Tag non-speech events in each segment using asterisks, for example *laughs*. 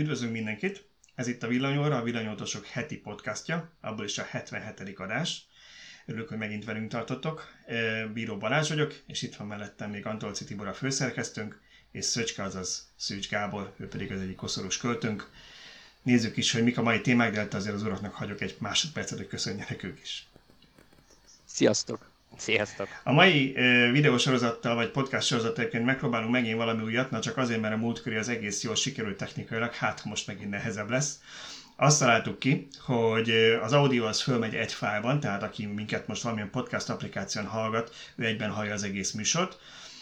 Üdvözlünk mindenkit! Ez itt a Villanyóra, a Villanyótosok heti podcastja, abból is a 77. adás. Örülök, hogy megint velünk tartottok. Bíró Balázs vagyok, és itt van mellettem még Antolci Tibor a főszerkesztőnk, és Szöcske, azaz Szűcs Gábor, ő pedig az egyik koszorús költőnk. Nézzük is, hogy mik a mai témák, de hát azért az uraknak hagyok egy másodpercet, hogy köszönjenek ők is. Sziasztok! Sziasztok! A mai uh, videósorozattal vagy podcast sorozatként megpróbálunk megint valami újat, na csak azért, mert a múltkori az egész jól sikerült technikailag, hát most megint nehezebb lesz. Azt találtuk ki, hogy az audio az fölmegy egy fájlban, tehát aki minket most valamilyen podcast applikáción hallgat, ő egyben hallja az egész műsort.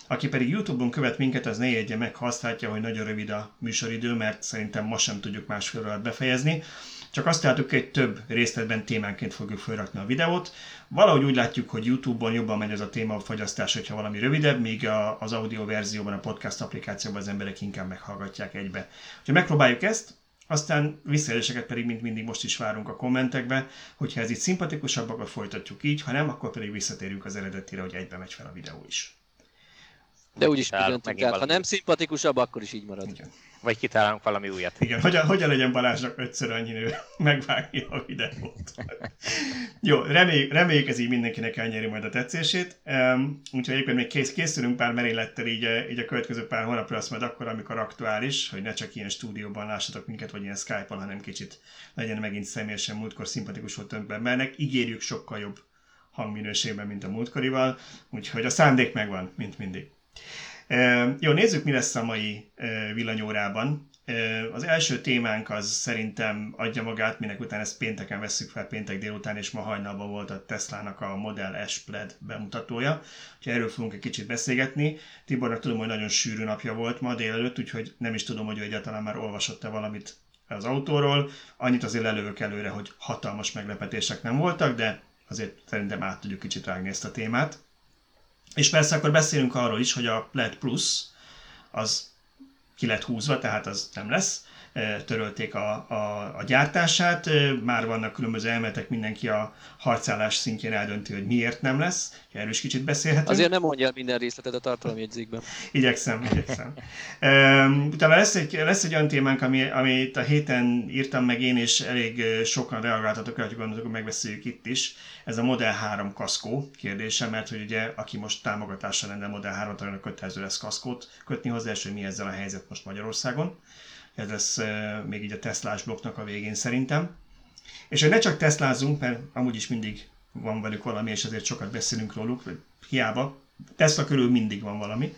Aki pedig YouTube-on követ minket, az ne jegye meg, ha azt látja, hogy nagyon rövid a műsoridő, mert szerintem ma sem tudjuk másfél alatt befejezni. Csak azt látjuk, hogy több részletben témánként fogjuk felrakni a videót. Valahogy úgy látjuk, hogy YouTube-on jobban megy ez a téma a fogyasztás, hogyha valami rövidebb, míg az audio verzióban, a podcast applikációban az emberek inkább meghallgatják egybe. Úgyhogy megpróbáljuk ezt, aztán visszajelzéseket pedig, mint mindig most is várunk a kommentekbe, hogyha ez itt szimpatikusabb, akkor folytatjuk így, ha nem, akkor pedig visszatérünk az eredetére, hogy egybe megy fel a videó is. De úgyis úgy el, ha nem szimpatikusabb, akkor is így marad. Igen. Vagy kitálunk valami újat. Igen, hogyan, hogyan legyen Balázsnak ötször annyi nő *laughs* megvágni a videót. Jó, reméljük, reméljük ez így mindenkinek elnyeri majd a tetszését. Um, úgyhogy egyébként még kész, készülünk pár merénylettel így, így a következő pár hónapra, azt majd akkor, amikor aktuális, hogy ne csak ilyen stúdióban lássatok minket, vagy ilyen Skype-on, hanem kicsit legyen megint személyesen múltkor szimpatikus volt mert ígérjük sokkal jobb hangminőségben, mint a múltkorival, úgyhogy a szándék megvan, mint mindig. Jó, nézzük, mi lesz a mai villanyórában. Az első témánk az szerintem adja magát, minek után ezt pénteken vesszük fel, péntek délután, és ma hajnalban volt a Tesla-nak a Model S Plaid bemutatója, úgyhogy erről fogunk egy kicsit beszélgetni. Tibornak tudom, hogy nagyon sűrű napja volt ma délelőtt, úgyhogy nem is tudom, hogy ő egyáltalán már olvasott-e valamit az autóról. Annyit azért lelövök előre, hogy hatalmas meglepetések nem voltak, de azért szerintem át tudjuk kicsit rágni ezt a témát. És persze akkor beszélünk arról is, hogy a LED Plus az ki lett húzva, tehát az nem lesz. Törölték a, a, a gyártását, már vannak különböző elmetek, mindenki a harcállás szintjén eldönti, hogy miért nem lesz. Erről is kicsit beszélhetünk. Azért nem mondja minden részletet a tartalomjegyzékben. *laughs* Igyekszem, igyekszem. Utána lesz egy, lesz egy olyan témánk, ami, amit a héten írtam meg én, és elég sokan reagáltatok rá, hogy gondoltuk, hogy megbeszéljük itt is ez a Model 3 kaszkó kérdése, mert hogy ugye aki most támogatásra rendel Model 3-at, arra kötelező lesz kaszkót kötni hozzá, és hogy mi ezzel a helyzet most Magyarországon. Ez lesz még így a Teslás blokknak a végén szerintem. És hogy ne csak Teslázunk, mert amúgy is mindig van velük valami, és ezért sokat beszélünk róluk, hiába, Tesla körül mindig van valami.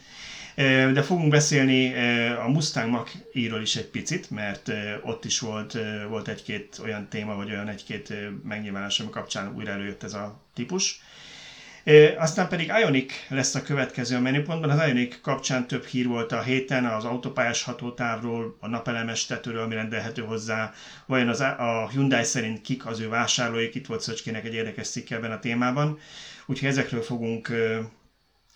De fogunk beszélni a Mustang mach is egy picit, mert ott is volt, volt egy-két olyan téma, vagy olyan egy-két megnyilvánulás, ami kapcsán újra előjött ez a típus. Aztán pedig Ionic lesz a következő a menüpontban. Az Ionic kapcsán több hír volt a héten, az autópályás hatótávról, a napelemes tetőről, ami rendelhető hozzá. Vajon az, a Hyundai szerint kik az ő vásárlóik, itt volt Szöcskének egy érdekes cikke ebben a témában. Úgyhogy ezekről fogunk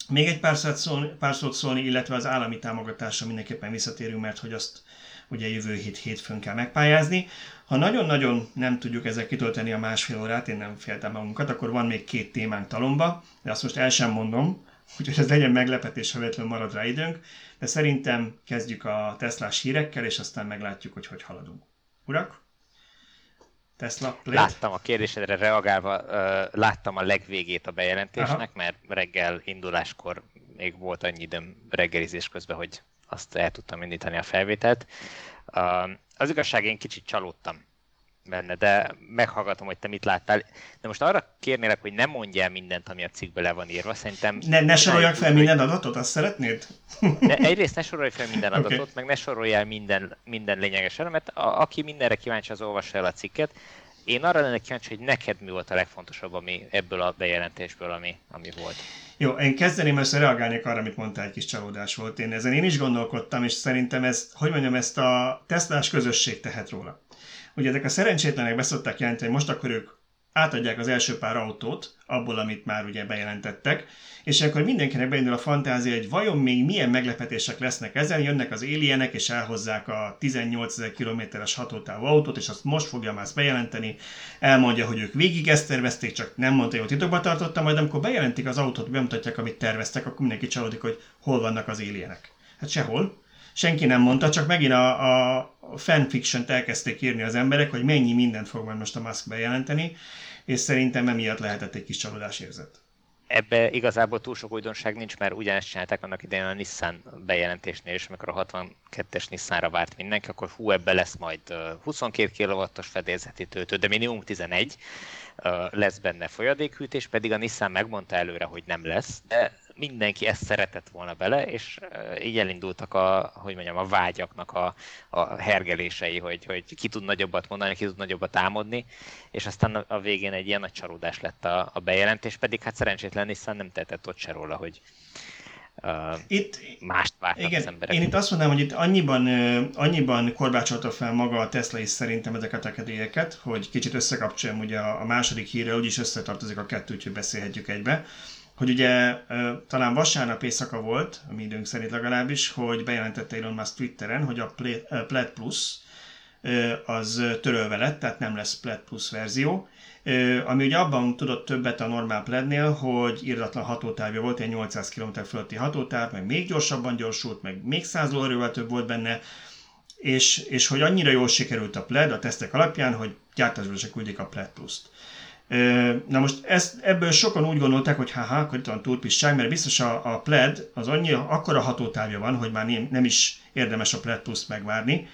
még egy pár szót, szólni, pár szót szólni, illetve az állami támogatásra mindenképpen visszatérünk, mert hogy azt ugye jövő hét hétfőn kell megpályázni. Ha nagyon-nagyon nem tudjuk ezzel kitölteni a másfél órát, én nem féltem magunkat, akkor van még két témánk talomba, de azt most el sem mondom, *laughs* úgyhogy ez legyen meglepetés, ha véletlenül marad rá időnk, de szerintem kezdjük a Teslás hírekkel, és aztán meglátjuk, hogy hogy haladunk. Urak? Tesla Plate? Láttam a kérdésedre reagálva, uh, láttam a legvégét a bejelentésnek, Aha. mert reggel induláskor még volt annyi időm reggelizés közben, hogy azt el tudtam indítani a felvételt. Az igazság, én kicsit csalódtam benne, de meghallgatom, hogy te mit láttál. De most arra kérnélek, hogy ne mondjál mindent, ami a cikkbe le van írva. Szerintem... Ne, ne soroljak fel minden adatot, azt szeretnéd? Ne, egyrészt ne sorolj fel minden adatot, okay. meg ne soroljál minden, minden lényeges elemet. A, aki mindenre kíváncsi, az olvassa el a cikket. Én arra lennék kíváncsi, hogy neked mi volt a legfontosabb ami ebből a bejelentésből, ami, ami volt. Jó, én kezdeném össze reagálnék arra, amit mondtál, egy kis csalódás volt. Én ezen én is gondolkodtam, és szerintem ez, hogy mondjam, ezt a tesztás közösség tehet róla. Ugye ezek a szerencsétlenek beszokták jelenteni, hogy most akkor ők átadják az első pár autót, abból, amit már ugye bejelentettek, és akkor mindenkinek beindul a fantázia, hogy vajon még milyen meglepetések lesznek ezen, jönnek az éljenek, és elhozzák a 18 ezer kilométeres hatótávú autót, és azt most fogja már bejelenteni, elmondja, hogy ők végig ezt tervezték, csak nem mondta, hogy titokba tartotta, majd amikor bejelentik az autót, bemutatják, amit terveztek, akkor mindenki csalódik, hogy hol vannak az éljenek. Hát sehol, senki nem mondta, csak megint a, a fanfiction-t elkezdték írni az emberek, hogy mennyi mindent fog majd most a Musk bejelenteni, és szerintem emiatt lehetett egy kis csalódás érzet. Ebbe igazából túl sok újdonság nincs, mert ugyanezt csinálták annak idején a Nissan bejelentésnél, és amikor a 62-es Nissanra várt mindenki, akkor hú, ebbe lesz majd 22 kW-os fedélzeti töltő, de minimum 11 lesz benne folyadékhűtés, pedig a Nissan megmondta előre, hogy nem lesz, de mindenki ezt szeretett volna bele, és így elindultak a, hogy mondjam, a vágyaknak a, a hergelései, hogy, hogy ki tud nagyobbat mondani, ki tud nagyobbat támadni, és aztán a, végén egy ilyen nagy csalódás lett a, a bejelentés, pedig hát szerencsétlen Nissan nem tehetett ott se róla, hogy Uh, itt, mást vártak igen, az emberek. Én itt azt mondanám, hogy itt annyiban, annyiban korbácsolta fel maga a Tesla is szerintem ezeket a kedélyeket, hogy kicsit összekapcsoljam ugye a, a második hírre, úgyis összetartozik a kettő, úgyhogy beszélhetjük egybe hogy ugye talán vasárnap éjszaka volt, a mi időnk szerint legalábbis, hogy bejelentette Elon Musk Twitteren, hogy a Plaid Plus az törölve lett, tehát nem lesz Plaid Plus verzió, ami ugye abban tudott többet a normál plednél, hogy irdatlan hatótávja volt, egy 800 km fölötti hatótáv, meg még gyorsabban gyorsult, meg még 100 lóerővel több volt benne, és, és hogy annyira jól sikerült a pled a tesztek alapján, hogy gyártásból se küldik a pled plus-t. Na most ezt, ebből sokan úgy gondolták, hogy haha, akkor itt van túlpisság, mert biztos a, a pled az annyi, akkora hatótávja van, hogy már nem, is érdemes a pled plus megvárni.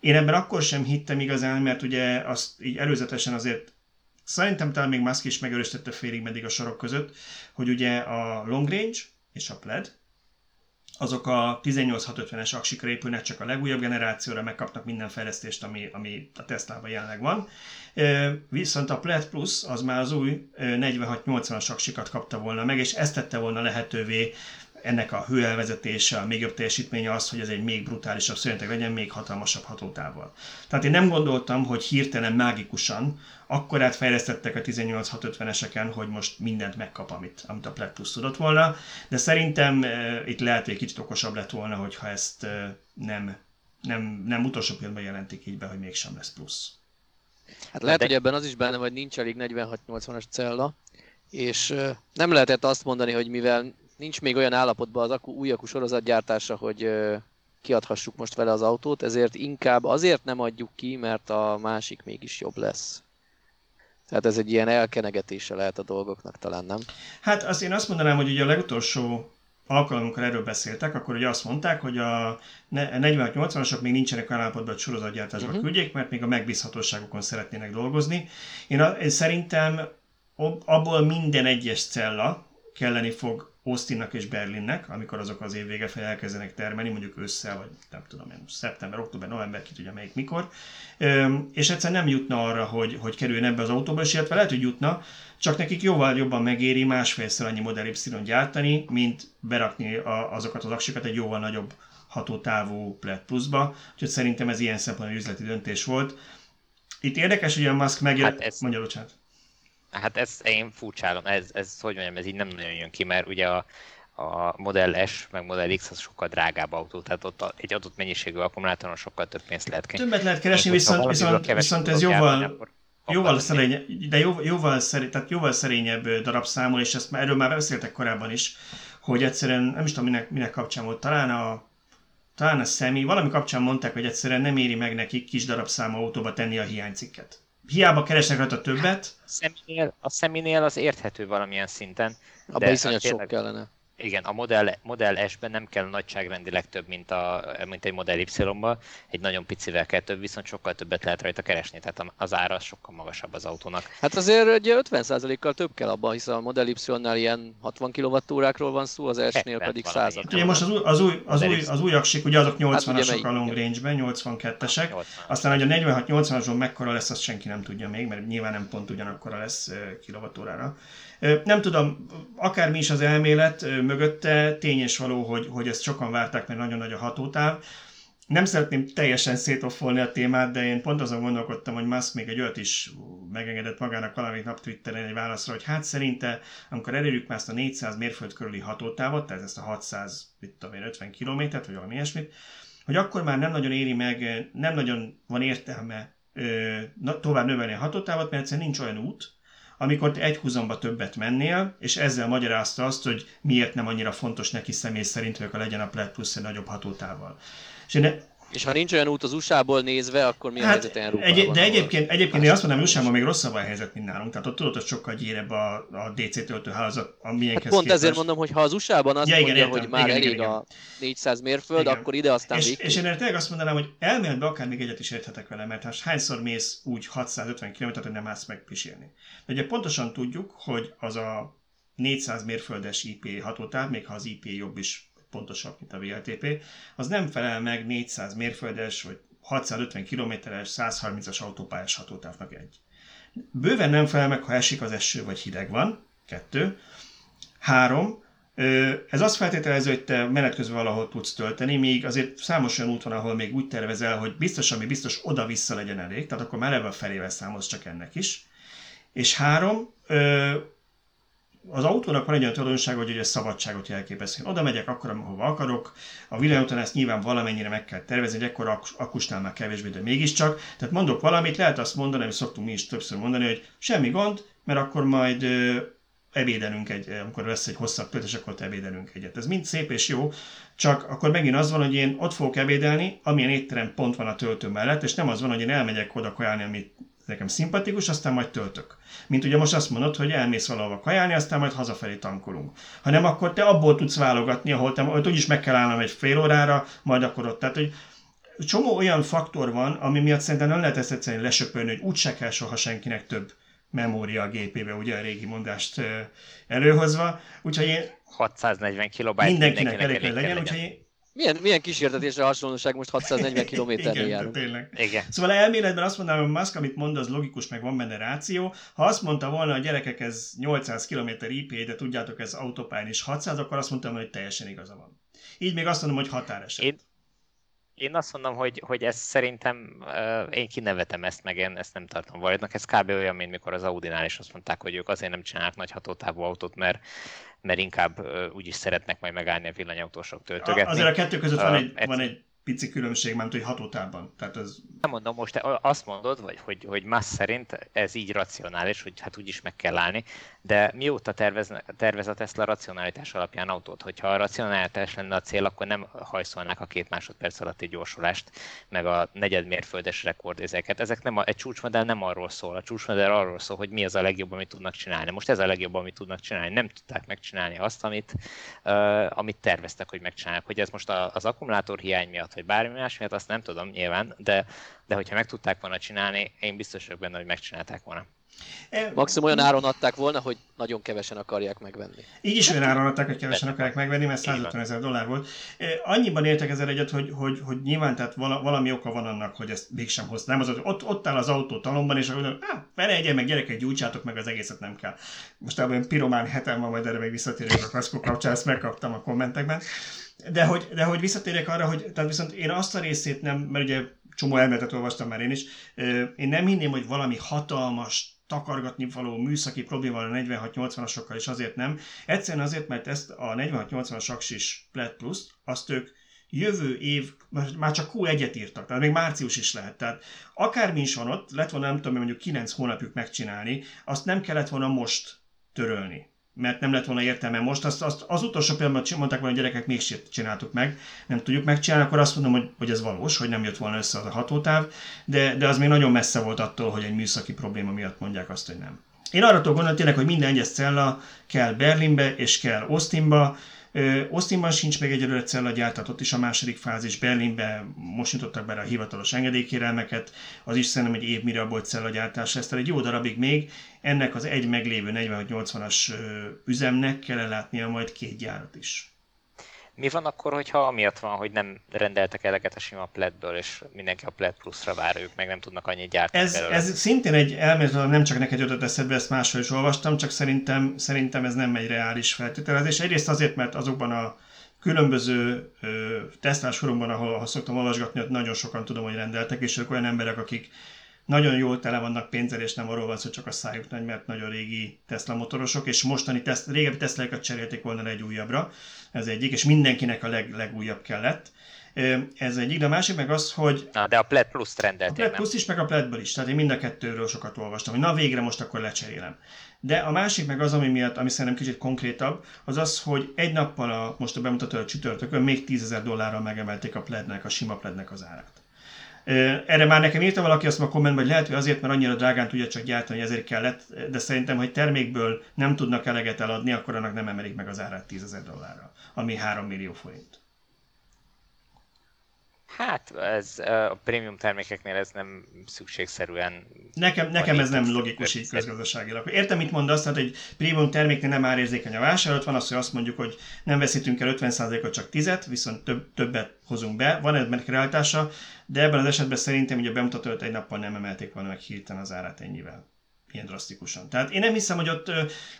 Én ebben akkor sem hittem igazán, mert ugye azt így előzetesen azért szerintem talán még Musk is megerősítette félig meddig a sorok között, hogy ugye a long range és a pled, azok a 18650-es aksikra épülnek, csak a legújabb generációra megkapnak minden fejlesztést, ami, ami a Tesla-ban jelenleg van. Viszont a Plaid Plus az már az új 4680-as aksikat kapta volna meg, és ezt tette volna lehetővé ennek a hőelvezetése, a még jobb teljesítménye az, hogy ez egy még brutálisabb szörnyeteg legyen, még hatalmasabb hatótával. Tehát én nem gondoltam, hogy hirtelen mágikusan akkorát fejlesztettek a 18650-eseken, hogy most mindent megkap, amit, amit a Plaid Plus tudott volna, de szerintem e, itt lehet, hogy egy kicsit okosabb lett volna, hogyha ezt e, nem, nem, nem utolsó pillanatban jelentik így be, hogy mégsem lesz plusz. Hát lehet, de... hogy ebben az is benne, hogy nincs elég 4680-as cella, és nem lehetett azt mondani, hogy mivel nincs még olyan állapotban az akku, új akku sorozatgyártása, hogy kiadhassuk most vele az autót, ezért inkább azért nem adjuk ki, mert a másik mégis jobb lesz. Tehát ez egy ilyen elkenegetése lehet a dolgoknak talán, nem? Hát azt én azt mondanám, hogy ugye a legutolsó alkalom, amikor erről beszéltek, akkor ugye azt mondták, hogy a 46-80-asok még nincsenek olyan állapotban, hogy sorozatgyártásba uh-huh. küldjék, mert még a megbízhatóságokon szeretnének dolgozni. Én, a, én szerintem abból minden egyes cella kelleni fog Austinnak és Berlinnek, amikor azok az év vége fel elkezdenek termelni, mondjuk össze, vagy nem tudom én, szeptember, október, november, ki tudja melyik mikor, és egyszer nem jutna arra, hogy, hogy kerüljön ebbe az autóba, és illetve lehet, hogy jutna, csak nekik jóval jobban megéri másfélszer annyi Model Y gyártani, mint berakni a, azokat az aksikat egy jóval nagyobb hatótávú Plaid Plus-ba, úgyhogy szerintem ez ilyen szempontból üzleti döntés volt. Itt érdekes, hogy a Musk megjelent... Hát ez... Mondja, bocsánat. Hát ez én furcsálom, ez, ez hogy mondjam, ez így nem nagyon jön ki, mert ugye a, a Model S, meg Model X az sokkal drágább autó, tehát ott egy adott mennyiségű akkumulátoron sokkal több pénzt lehet keresni. Többet lehet keresni, viszont, viszont, viszont ez jóval, jóval, szerény, de jó, jóval, szerény, tehát jóval szerényebb darabszámol, és ezt már, erről már beszéltek korábban is, hogy egyszerűen, nem is tudom minek, minek kapcsán volt, talán a, talán a személy, valami kapcsán mondták, hogy egyszerűen nem éri meg nekik kis darabszámú autóba tenni a hiánycikket hiába keresnek rajta többet. A szeminél, a szeminél az érthető valamilyen szinten. Abban iszonyat sok kellene. Igen, a Model, Model S-ben nem kell nagyságrendileg több, mint, a, mint egy Model Y-ban, egy nagyon picivel kell több, viszont sokkal többet lehet rajta keresni, tehát az ára sokkal magasabb az autónak. Hát azért ugye 50%-kal több kell abban, hiszen a Model Y-nál ilyen 60 kWh-ról van szó, az S-nél pedig 100 hát ugye most az új, az új, az új, az új aksik, ugye azok 80-asok hát a long range-ben, 82-esek, aztán hogy a 46-80-ason mekkora lesz, azt senki nem tudja még, mert nyilván nem pont ugyanakkora lesz kilovattórára. Nem tudom, akármi is az elmélet mögötte, tény és való, hogy, hogy ezt sokan várták, mert nagyon nagy a hatótáv. Nem szeretném teljesen szétoffolni a témát, de én pont azon gondolkodtam, hogy Musk még egy olyat is megengedett magának valamit nap Twitteren egy válaszra, hogy hát szerinte, amikor elérjük már ezt a 400 mérföld körüli hatótávot, tehát ezt a 600, mit tudom én, 50 kilométert, vagy valami ilyesmit, hogy akkor már nem nagyon éri meg, nem nagyon van értelme tovább növelni a hatótávot, mert egyszerűen nincs olyan út, amikor te egy húzamba többet mennél, és ezzel magyarázta azt, hogy miért nem annyira fontos neki személy szerint, hogy legyen a Plaid Plus egy nagyobb hatótával. És én és ha nincs olyan út az USA-ból nézve, akkor mi a hát helyzet egy, De egyébként, egyébként én azt mondom, hogy USA-ban még rosszabb a helyzet, mint nálunk. Tehát ott tudod, hogy sokkal gyérebb a, a DC töltőházat, amilyen hát Pont képest. ezért mondom, hogy ha az USA-ban azt ja, igen, mondja, értem, hogy már igen, elég igen, a 400 mérföld, igen. akkor ide aztán És, és én erre tényleg azt mondanám, hogy elméletben akár még egyet is érthetek vele, mert hát hányszor mész úgy 650 km, hogy nem állsz meg pisilni. De ugye pontosan tudjuk, hogy az a 400 mérföldes IP hatótáv, még ha az IP jobb is pontosabb, mint a VLTP, az nem felel meg 400 mérföldes vagy 650 kilométeres, 130-as autópályás hatótávnak egy. Bőven nem felel meg, ha esik az eső vagy hideg van, kettő. Három, ez azt feltételező, hogy te menet közben valahol tudsz tölteni, míg azért számos olyan út van, ahol még úgy tervezel, hogy biztos, ami biztos oda-vissza legyen elég, tehát akkor már ebben felével számolsz csak ennek is. És három, az autónak van egy olyan tulajdonság, hogy ugye szabadságot jelképez. Én oda megyek akkor, ahova akarok. A után ezt nyilván valamennyire meg kell tervezni, hogy ekkor akkusnál már kevésbé, de mégiscsak. Tehát mondok valamit, lehet azt mondani, hogy szoktunk mi is többször mondani, hogy semmi gond, mert akkor majd ebédelünk egy, amikor lesz egy hosszabb töltés, akkor ebédelünk egyet. Ez mind szép és jó, csak akkor megint az van, hogy én ott fogok ebédelni, amilyen étterem pont van a töltő mellett, és nem az van, hogy én elmegyek oda kajálni, amit nekem szimpatikus, aztán majd töltök. Mint ugye most azt mondod, hogy elmész valahova kajálni, aztán majd hazafelé tankolunk. Ha nem, akkor te abból tudsz válogatni, ahol te ott úgyis meg kell állnom egy fél órára, majd akkor ott. Tehát, hogy csomó olyan faktor van, ami miatt szerintem nem lehet ezt egyszerűen lesöpölni, hogy úgyse kell soha senkinek több memória a gépébe, ugye a régi mondást előhozva. Úgyhogy én 640 kilobájt mindenkinek, mindenkinek elég, elég legyen, legyen. úgyhogy én milyen, milyen kísértetésre hasonlóság most 640 kilométernél járunk. Tényleg. Igen. Szóval elméletben azt mondanám, hogy Musk, amit mond, az logikus, meg van benne ráció. Ha azt mondta volna, hogy gyerekek, ez 800 km IP, de tudjátok, ez autópályán is 600, akkor azt mondtam, hogy teljesen igaza van. Így még azt mondom, hogy határeset. Én, én azt mondom, hogy, hogy ez szerintem, uh, én kinevetem ezt, meg én ezt nem tartom valójában. Ez kb. olyan, mint mikor az Audi-nál is azt mondták, hogy ők azért nem csinálnak nagy hatótávú autót, mert mert inkább uh, úgyis szeretnek majd megállni a villanyautósok töltögetni. Azért a kettő között van egy, uh, van egy pici különbség, mert hogy hatótávban. Tehát ez... Nem mondom, most te azt mondod, vagy, hogy, hogy más szerint ez így racionális, hogy hát úgyis meg kell állni, de mióta tervez, tervez a Tesla racionalitás alapján autót? Hogyha a racionalitás lenne a cél, akkor nem hajszolnák a két másodperc alatti gyorsulást, meg a negyed mérföldes rekordézeket. Ezek nem a, egy csúcsmodell nem arról szól. A csúcsmodell arról szól, hogy mi az a legjobb, amit tudnak csinálni. Most ez a legjobb, amit tudnak csinálni. Nem tudták megcsinálni azt, amit, uh, amit terveztek, hogy megcsinálják. Hogy ez most a, az akkumulátor hiány miatt, vagy bármi más miatt, azt nem tudom nyilván, de, de hogyha meg tudták volna csinálni, én biztos vagyok benne, hogy megcsinálták volna. Maximum olyan áron adták volna, hogy nagyon kevesen akarják megvenni. Így is olyan áron adták, hogy kevesen akarják megvenni, mert 150 ezer dollár volt. Annyiban értek ezzel egyet, hogy, hogy, hogy nyilván tehát valami oka van annak, hogy ezt mégsem hoz. Nem az, hogy ott, ott áll az autó talomban, és akkor ah, felejtje meg gyerekek, gyújtsátok meg, az egészet nem kell. Most ebben piromán hetem van, majd erre még visszatérünk a kaszkó kapcsán, ezt megkaptam a kommentekben. De hogy, de hogy visszatérjek arra, hogy tehát viszont én azt a részét nem, mert ugye csomó elméletet olvastam már én is, én nem hinném, hogy valami hatalmas takargatni való műszaki probléma a 46-80-asokkal, és azért nem. Egyszerűen azért, mert ezt a 46-80-as Axis Plet Plus, azt ők jövő év, már csak Q1-et írtak, tehát még március is lehet. Tehát akármi is van ott, lett volna nem tudom, mondjuk 9 hónapjuk megcsinálni, azt nem kellett volna most törölni mert nem lett volna értelme most. Azt, azt az utolsó pillanatban mondták volna, hogy gyerekek mégsem csináltuk meg, nem tudjuk megcsinálni, akkor azt mondom, hogy, hogy ez valós, hogy nem jött volna össze az a hatótáv, de, de az még nagyon messze volt attól, hogy egy műszaki probléma miatt mondják azt, hogy nem. Én arra tudok gondolni tényleg, hogy minden egyes cella kell Berlinbe és kell Austinba, Austinban sincs meg egyelőre cellagyár, tehát ott is a második fázis. Berlinben most nyitottak be a hivatalos engedélykérelmeket, az is szerintem egy év mire volt cellagyártás lesz, tehát egy jó darabig még ennek az egy meglévő 46-80-as üzemnek kell ellátnia majd két gyárat is. Mi van akkor, hogyha amiatt van, hogy nem rendeltek eleget a sima pledből, és mindenki a pled pluszra vár, ők meg nem tudnak annyit gyártani ez, ez szintén egy elmélet, nem csak neked jutott eszedbe, ezt máshol is olvastam, csak szerintem, szerintem ez nem egy reális feltételezés. Egyrészt azért, mert azokban a különböző tesztás forumban, ahol, ahol szoktam olvasgatni, ott nagyon sokan tudom, hogy rendeltek, és ők olyan emberek, akik nagyon jól tele vannak pénzzel, és nem arról van szó, csak a szájuk nagy, mert nagyon régi Tesla motorosok, és mostani teszt, régebbi Tesla-kat cserélték volna egy újabbra, ez egyik, és mindenkinek a leg, legújabb kellett. Ez egyik, de a másik meg az, hogy... Na, de a Plet plus rendelték, A Plet plus is, meg a Pletből is. Tehát én mind a kettőről sokat olvastam, hogy na végre most akkor lecserélem. De a másik meg az, ami miatt, ami szerintem kicsit konkrétabb, az az, hogy egy nappal a, most a bemutató a csütörtökön még 10 dollárral megemelték a plednek, a sima plednek az árát. Erre már nekem írta valaki azt a kommentben, hogy lehet, hogy azért, mert annyira drágán tudja csak gyártani, hogy ezért kellett, de szerintem, hogy termékből nem tudnak eleget eladni, akkor annak nem emelik meg az árát 10 ezer dollárra, ami 3 millió forint. Hát ez a prémium termékeknél ez nem szükségszerűen... Nekem, nekem ez nem logikus így közgazdaságilag. Értem, mit mondasz, tehát egy prémium terméknél nem árérzékeny a vásárlat, van az, hogy azt mondjuk, hogy nem veszítünk el 50%-ot, csak 10 viszont több, többet hozunk be, van ennek realitása, de ebben az esetben szerintem hogy a bemutató egy nappal nem emelték volna meg hirtelen az árát ennyivel ilyen drasztikusan. Tehát én nem hiszem, hogy ott,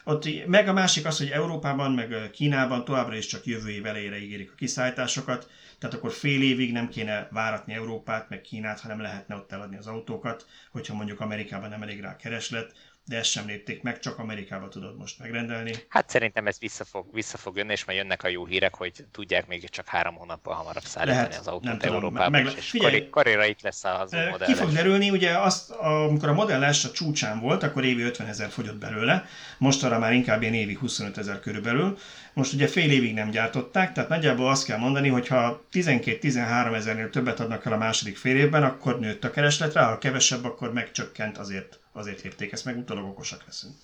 ott, meg a másik az, hogy Európában, meg Kínában továbbra is csak jövő év elejére ígérik a kiszállításokat, tehát akkor fél évig nem kéne váratni Európát, meg Kínát, hanem lehetne ott eladni az autókat, hogyha mondjuk Amerikában nem elég rá kereslet, de ezt sem lépték meg, csak Amerikába tudod most megrendelni. Hát szerintem ez vissza fog, vissza fog jönni, és majd jönnek a jó hírek, hogy tudják még csak három hónappal hamarabb szállítani Lehet, az autót nem tudom, Európába, meg, és figyelj, karéra itt lesz az modell. Ki fog derülni, ugye azt, amikor a modelles a csúcsán volt, akkor évi 50 ezer fogyott belőle, most arra már inkább ilyen évi 25 ezer körülbelül. Most ugye fél évig nem gyártották, tehát nagyjából azt kell mondani, hogy ha 12-13 ezernél többet adnak el a második fél évben, akkor nőtt a kereslet rá, ha kevesebb, akkor megcsökkent azért azért lépték ezt meg, utólag okosak leszünk.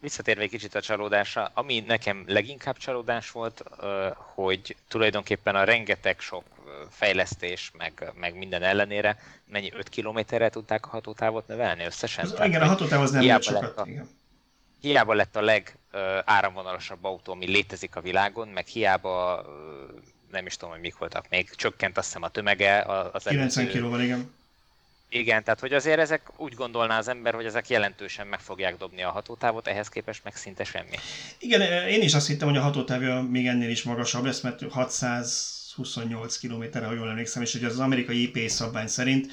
Visszatérve egy kicsit a csalódásra, ami nekem leginkább csalódás volt, hogy tulajdonképpen a rengeteg sok fejlesztés, meg, meg minden ellenére mennyi 5 kilométerre tudták a hatótávot növelni összesen? Az, igen, a hatótáv az nem hiába sokat. A, igen. Hiába lett a legáramvonalasabb autó, ami létezik a világon, meg hiába nem is tudom, hogy mik voltak még, csökkent azt hiszem a tömege az 90 kilóval, igen igen, tehát hogy azért ezek úgy gondolná az ember, hogy ezek jelentősen meg fogják dobni a hatótávot, ehhez képest meg szinte semmi. Igen, én is azt hittem, hogy a hatótávja még ennél is magasabb lesz, mert 628 km, ha jól emlékszem, és hogy az amerikai IPA szabvány szerint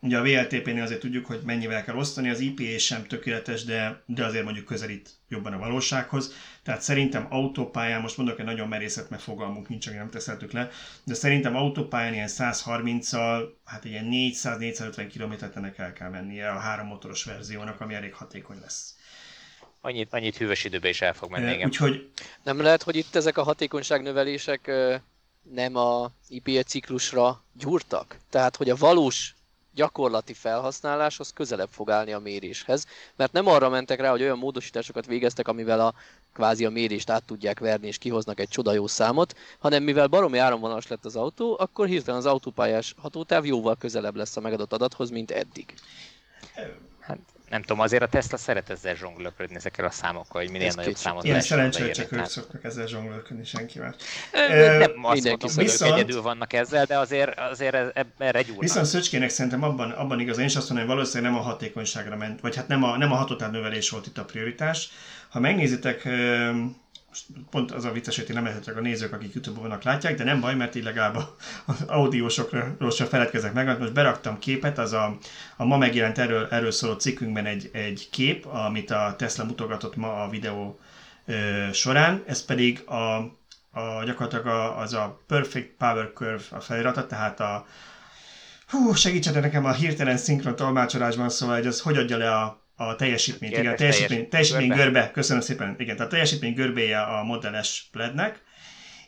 Ugye a VLTP-nél azért tudjuk, hogy mennyivel kell osztani, az IPA sem tökéletes, de, de azért mondjuk közelít jobban a valósághoz. Tehát szerintem autópályán, most mondok egy nagyon merészet, mert fogalmunk nincs, nem teszeltük le, de szerintem autópályán ilyen 130-al, hát ilyen 400-450 km-et ennek el kell mennie a három motoros verziónak, ami elég hatékony lesz. Annyit, annyit hűvös időben is el fog menni, igen. Úgyhogy... Nem lehet, hogy itt ezek a hatékonyságnövelések nem a IPA ciklusra gyúrtak? Tehát, hogy a valós gyakorlati felhasználáshoz közelebb fog állni a méréshez, mert nem arra mentek rá, hogy olyan módosításokat végeztek, amivel a kvázi a mérést át tudják verni és kihoznak egy csoda jó számot, hanem mivel baromi áramvonalas lett az autó, akkor hirtelen az autópályás hatótáv jóval közelebb lesz a megadott adathoz, mint eddig. Hát nem tudom, azért a Tesla szeret ezzel zsonglőrködni ezekkel a számokkal, hogy minél Ez nagyobb számot Ilyen szerencsére csak ők szoktak ezzel zsonglőrködni, senki más. Nem azt mondom, hogy ők egyedül vannak ezzel, de azért, azért erre gyúrnak. Viszont Szöcskének szerintem abban, abban igaz, én is azt mondom, hogy valószínűleg nem a hatékonyságra ment, vagy hát nem a, nem a hatótáv növelés volt itt a prioritás. Ha megnézitek, pont az a vicces, hogy nem lehetek a nézők, akik YouTube-on vannak, látják, de nem baj, mert így legalább az audiósokról sem feledkezek meg. Most beraktam képet, az a, a ma megjelent erről, erről szóló cikkünkben egy, egy kép, amit a Tesla mutogatott ma a videó ö, során, ez pedig a, a gyakorlatilag a, az a Perfect Power Curve a felirata, tehát a Hú, segítsetek nekem a hirtelen szinkron tolmácsolásban, szóval hogy az hogy adja le a, a teljesítményt, igen, a teljesítmény, teljesítmény görbe. görbe, köszönöm szépen, igen, tehát a teljesítmény görbéje a modelles plednek,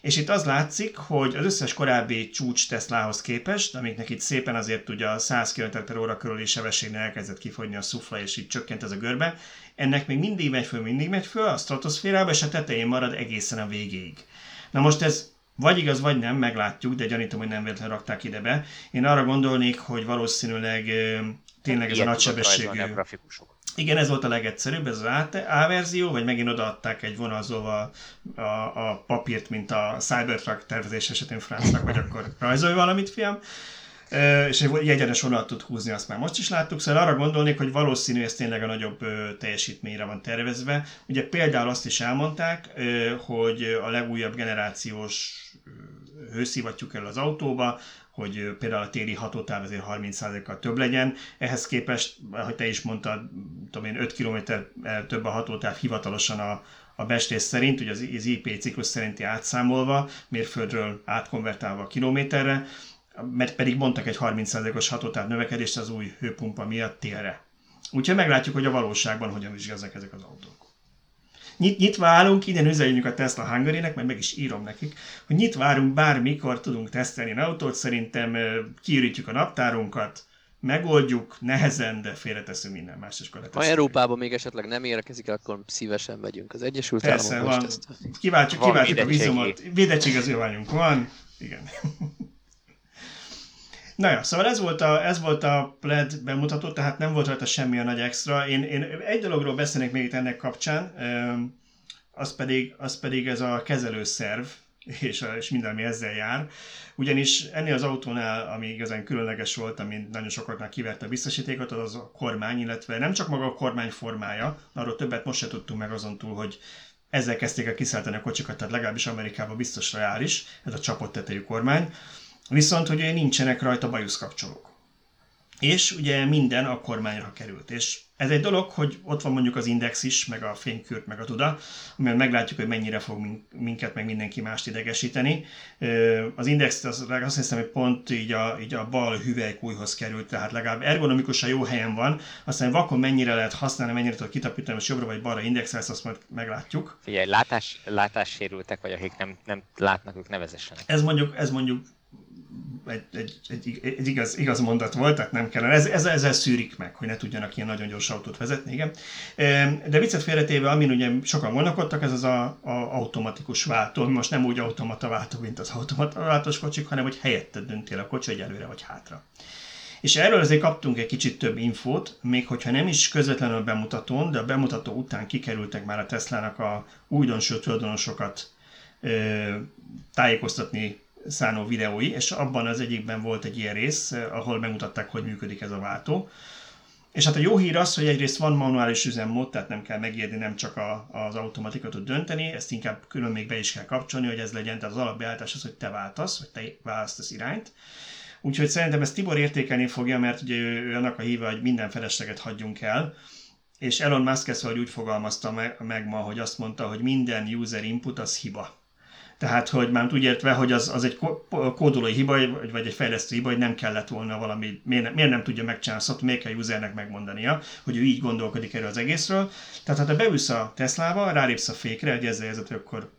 és itt az látszik, hogy az összes korábbi csúcs Teslahoz képest, amiknek itt szépen azért ugye a 100 km per óra körüli sebességnél elkezdett kifogyni a szufla, és így csökkent ez a görbe, ennek még mindig megy föl, mindig megy föl a stratoszférába, és a tetején marad egészen a végéig. Na most ez vagy igaz, vagy nem, meglátjuk, de gyanítom, hogy nem véletlenül rakták ide be. Én arra gondolnék, hogy valószínűleg tényleg ez a nagysebességű... Igen, ez volt a legegyszerűbb, ez az A verzió, vagy megint odaadták egy vonalzóval a, a papírt, mint a Cybertruck tervezés esetén Francnak, vagy akkor rajzolj valamit, fiam. És egy egyenes vonalat tud húzni, azt már most is láttuk, szóval arra gondolnék, hogy valószínű ez tényleg a nagyobb teljesítményre van tervezve. Ugye például azt is elmondták, hogy a legújabb generációs hőszivattyúk el az autóba, hogy például a téli hatótáv azért 30%-kal több legyen. Ehhez képest, ahogy te is mondtad, tudom én, 5 km több a hatótáv hivatalosan a, a bestés szerint, ugye az IP ciklus szerinti átszámolva, mérföldről átkonvertálva a kilométerre, mert pedig mondtak egy 30%-os hatótáv növekedést az új hőpumpa miatt télre. Úgyhogy meglátjuk, hogy a valóságban hogyan vizsgázzák ezek az autók. Nyit, nyitva állunk, innen üzenjük a Tesla hungary mert meg is írom nekik, hogy nyitva állunk, bármikor tudunk tesztelni autót, szerintem kiürítjük a naptárunkat, megoldjuk, nehezen, de félreteszünk minden más, és Ha Európában még esetleg nem érkezik, akkor szívesen megyünk az Egyesült Persze, Államokba. Van. Kiváltjuk, kiváltjuk a vízumot, védettségezőványunk van, igen. *laughs* Na ja, szóval ez volt a, ez volt a LED bemutató, tehát nem volt rajta semmi a nagy extra. Én, én egy dologról beszélnék még itt ennek kapcsán, az pedig, az pedig ez a kezelőszerv, és, és minden, ami ezzel jár. Ugyanis ennél az autónál, ami igazán különleges volt, ami nagyon sokaknál kiverte a biztosítékot, az, az a kormány, illetve nem csak maga a kormány formája, arról többet most se tudtunk meg azon túl, hogy ezzel kezdték el kiszállítani a kocsikat, tehát legalábbis Amerikában biztos reális, ez a csapott tetejű kormány. Viszont ugye nincsenek rajta bajuszkapcsolók. És ugye minden a kormányra került. És ez egy dolog, hogy ott van mondjuk az index is, meg a fénykürt, meg a tuda, amivel meglátjuk, hogy mennyire fog minket, meg mindenki mást idegesíteni. Az index az, azt hiszem, hogy pont így a, így a bal hüvelykújhoz került, tehát legalább ergonomikusan jó helyen van, aztán vakon mennyire lehet használni, mennyire tud kitapítani, most jobbra vagy balra indexelsz, azt majd meglátjuk. Figyelj, látás, látássérültek, vagy akik nem, nem látnak, ők nevezessenek. Ez mondjuk, ez mondjuk egy, egy, egy, egy igaz, igaz mondat volt, tehát nem kellene. Ez, ez, ezzel szűrik meg, hogy ne tudjanak ilyen nagyon gyors autót vezetni, igen. De viccet félretéve, amin ugye sokan gondolkodtak, ez az a, a automatikus váltó, most nem úgy automata váltó, mint az automata váltós kocsik, hanem hogy helyette döntél a kocsi, hogy előre vagy hátra. És erről azért kaptunk egy kicsit több infót, még hogyha nem is közvetlenül a bemutatón, de a bemutató után kikerültek már a Teslának a újdonsó tulajdonosokat tájékoztatni szánó videói, és abban az egyikben volt egy ilyen rész, eh, ahol megmutatták, hogy működik ez a váltó. És hát a jó hír az, hogy egyrészt van manuális üzemmód, tehát nem kell megérni, nem csak a, az automatika tud dönteni, ezt inkább külön még be is kell kapcsolni, hogy ez legyen, tehát az alapbeállítás az, hogy te váltasz, vagy te választasz irányt. Úgyhogy szerintem ezt Tibor értékelni fogja, mert ugye ő, ő annak a híve, hogy minden felesleget hagyjunk el, és Elon Musk ezt úgy fogalmazta meg, meg ma, hogy azt mondta, hogy minden user input az hiba. Tehát, hogy már úgy értve, hogy az, az egy kódolói hiba, vagy egy fejlesztő hiba, hogy nem kellett volna valami, miért nem, miért nem tudja megcsinálni, szóval miért kell usernek megmondania, hogy ő így gondolkodik erről az egészről. Tehát, ha te beülsz a Teslába, rálépsz a fékre, egy ezzel hogy akkor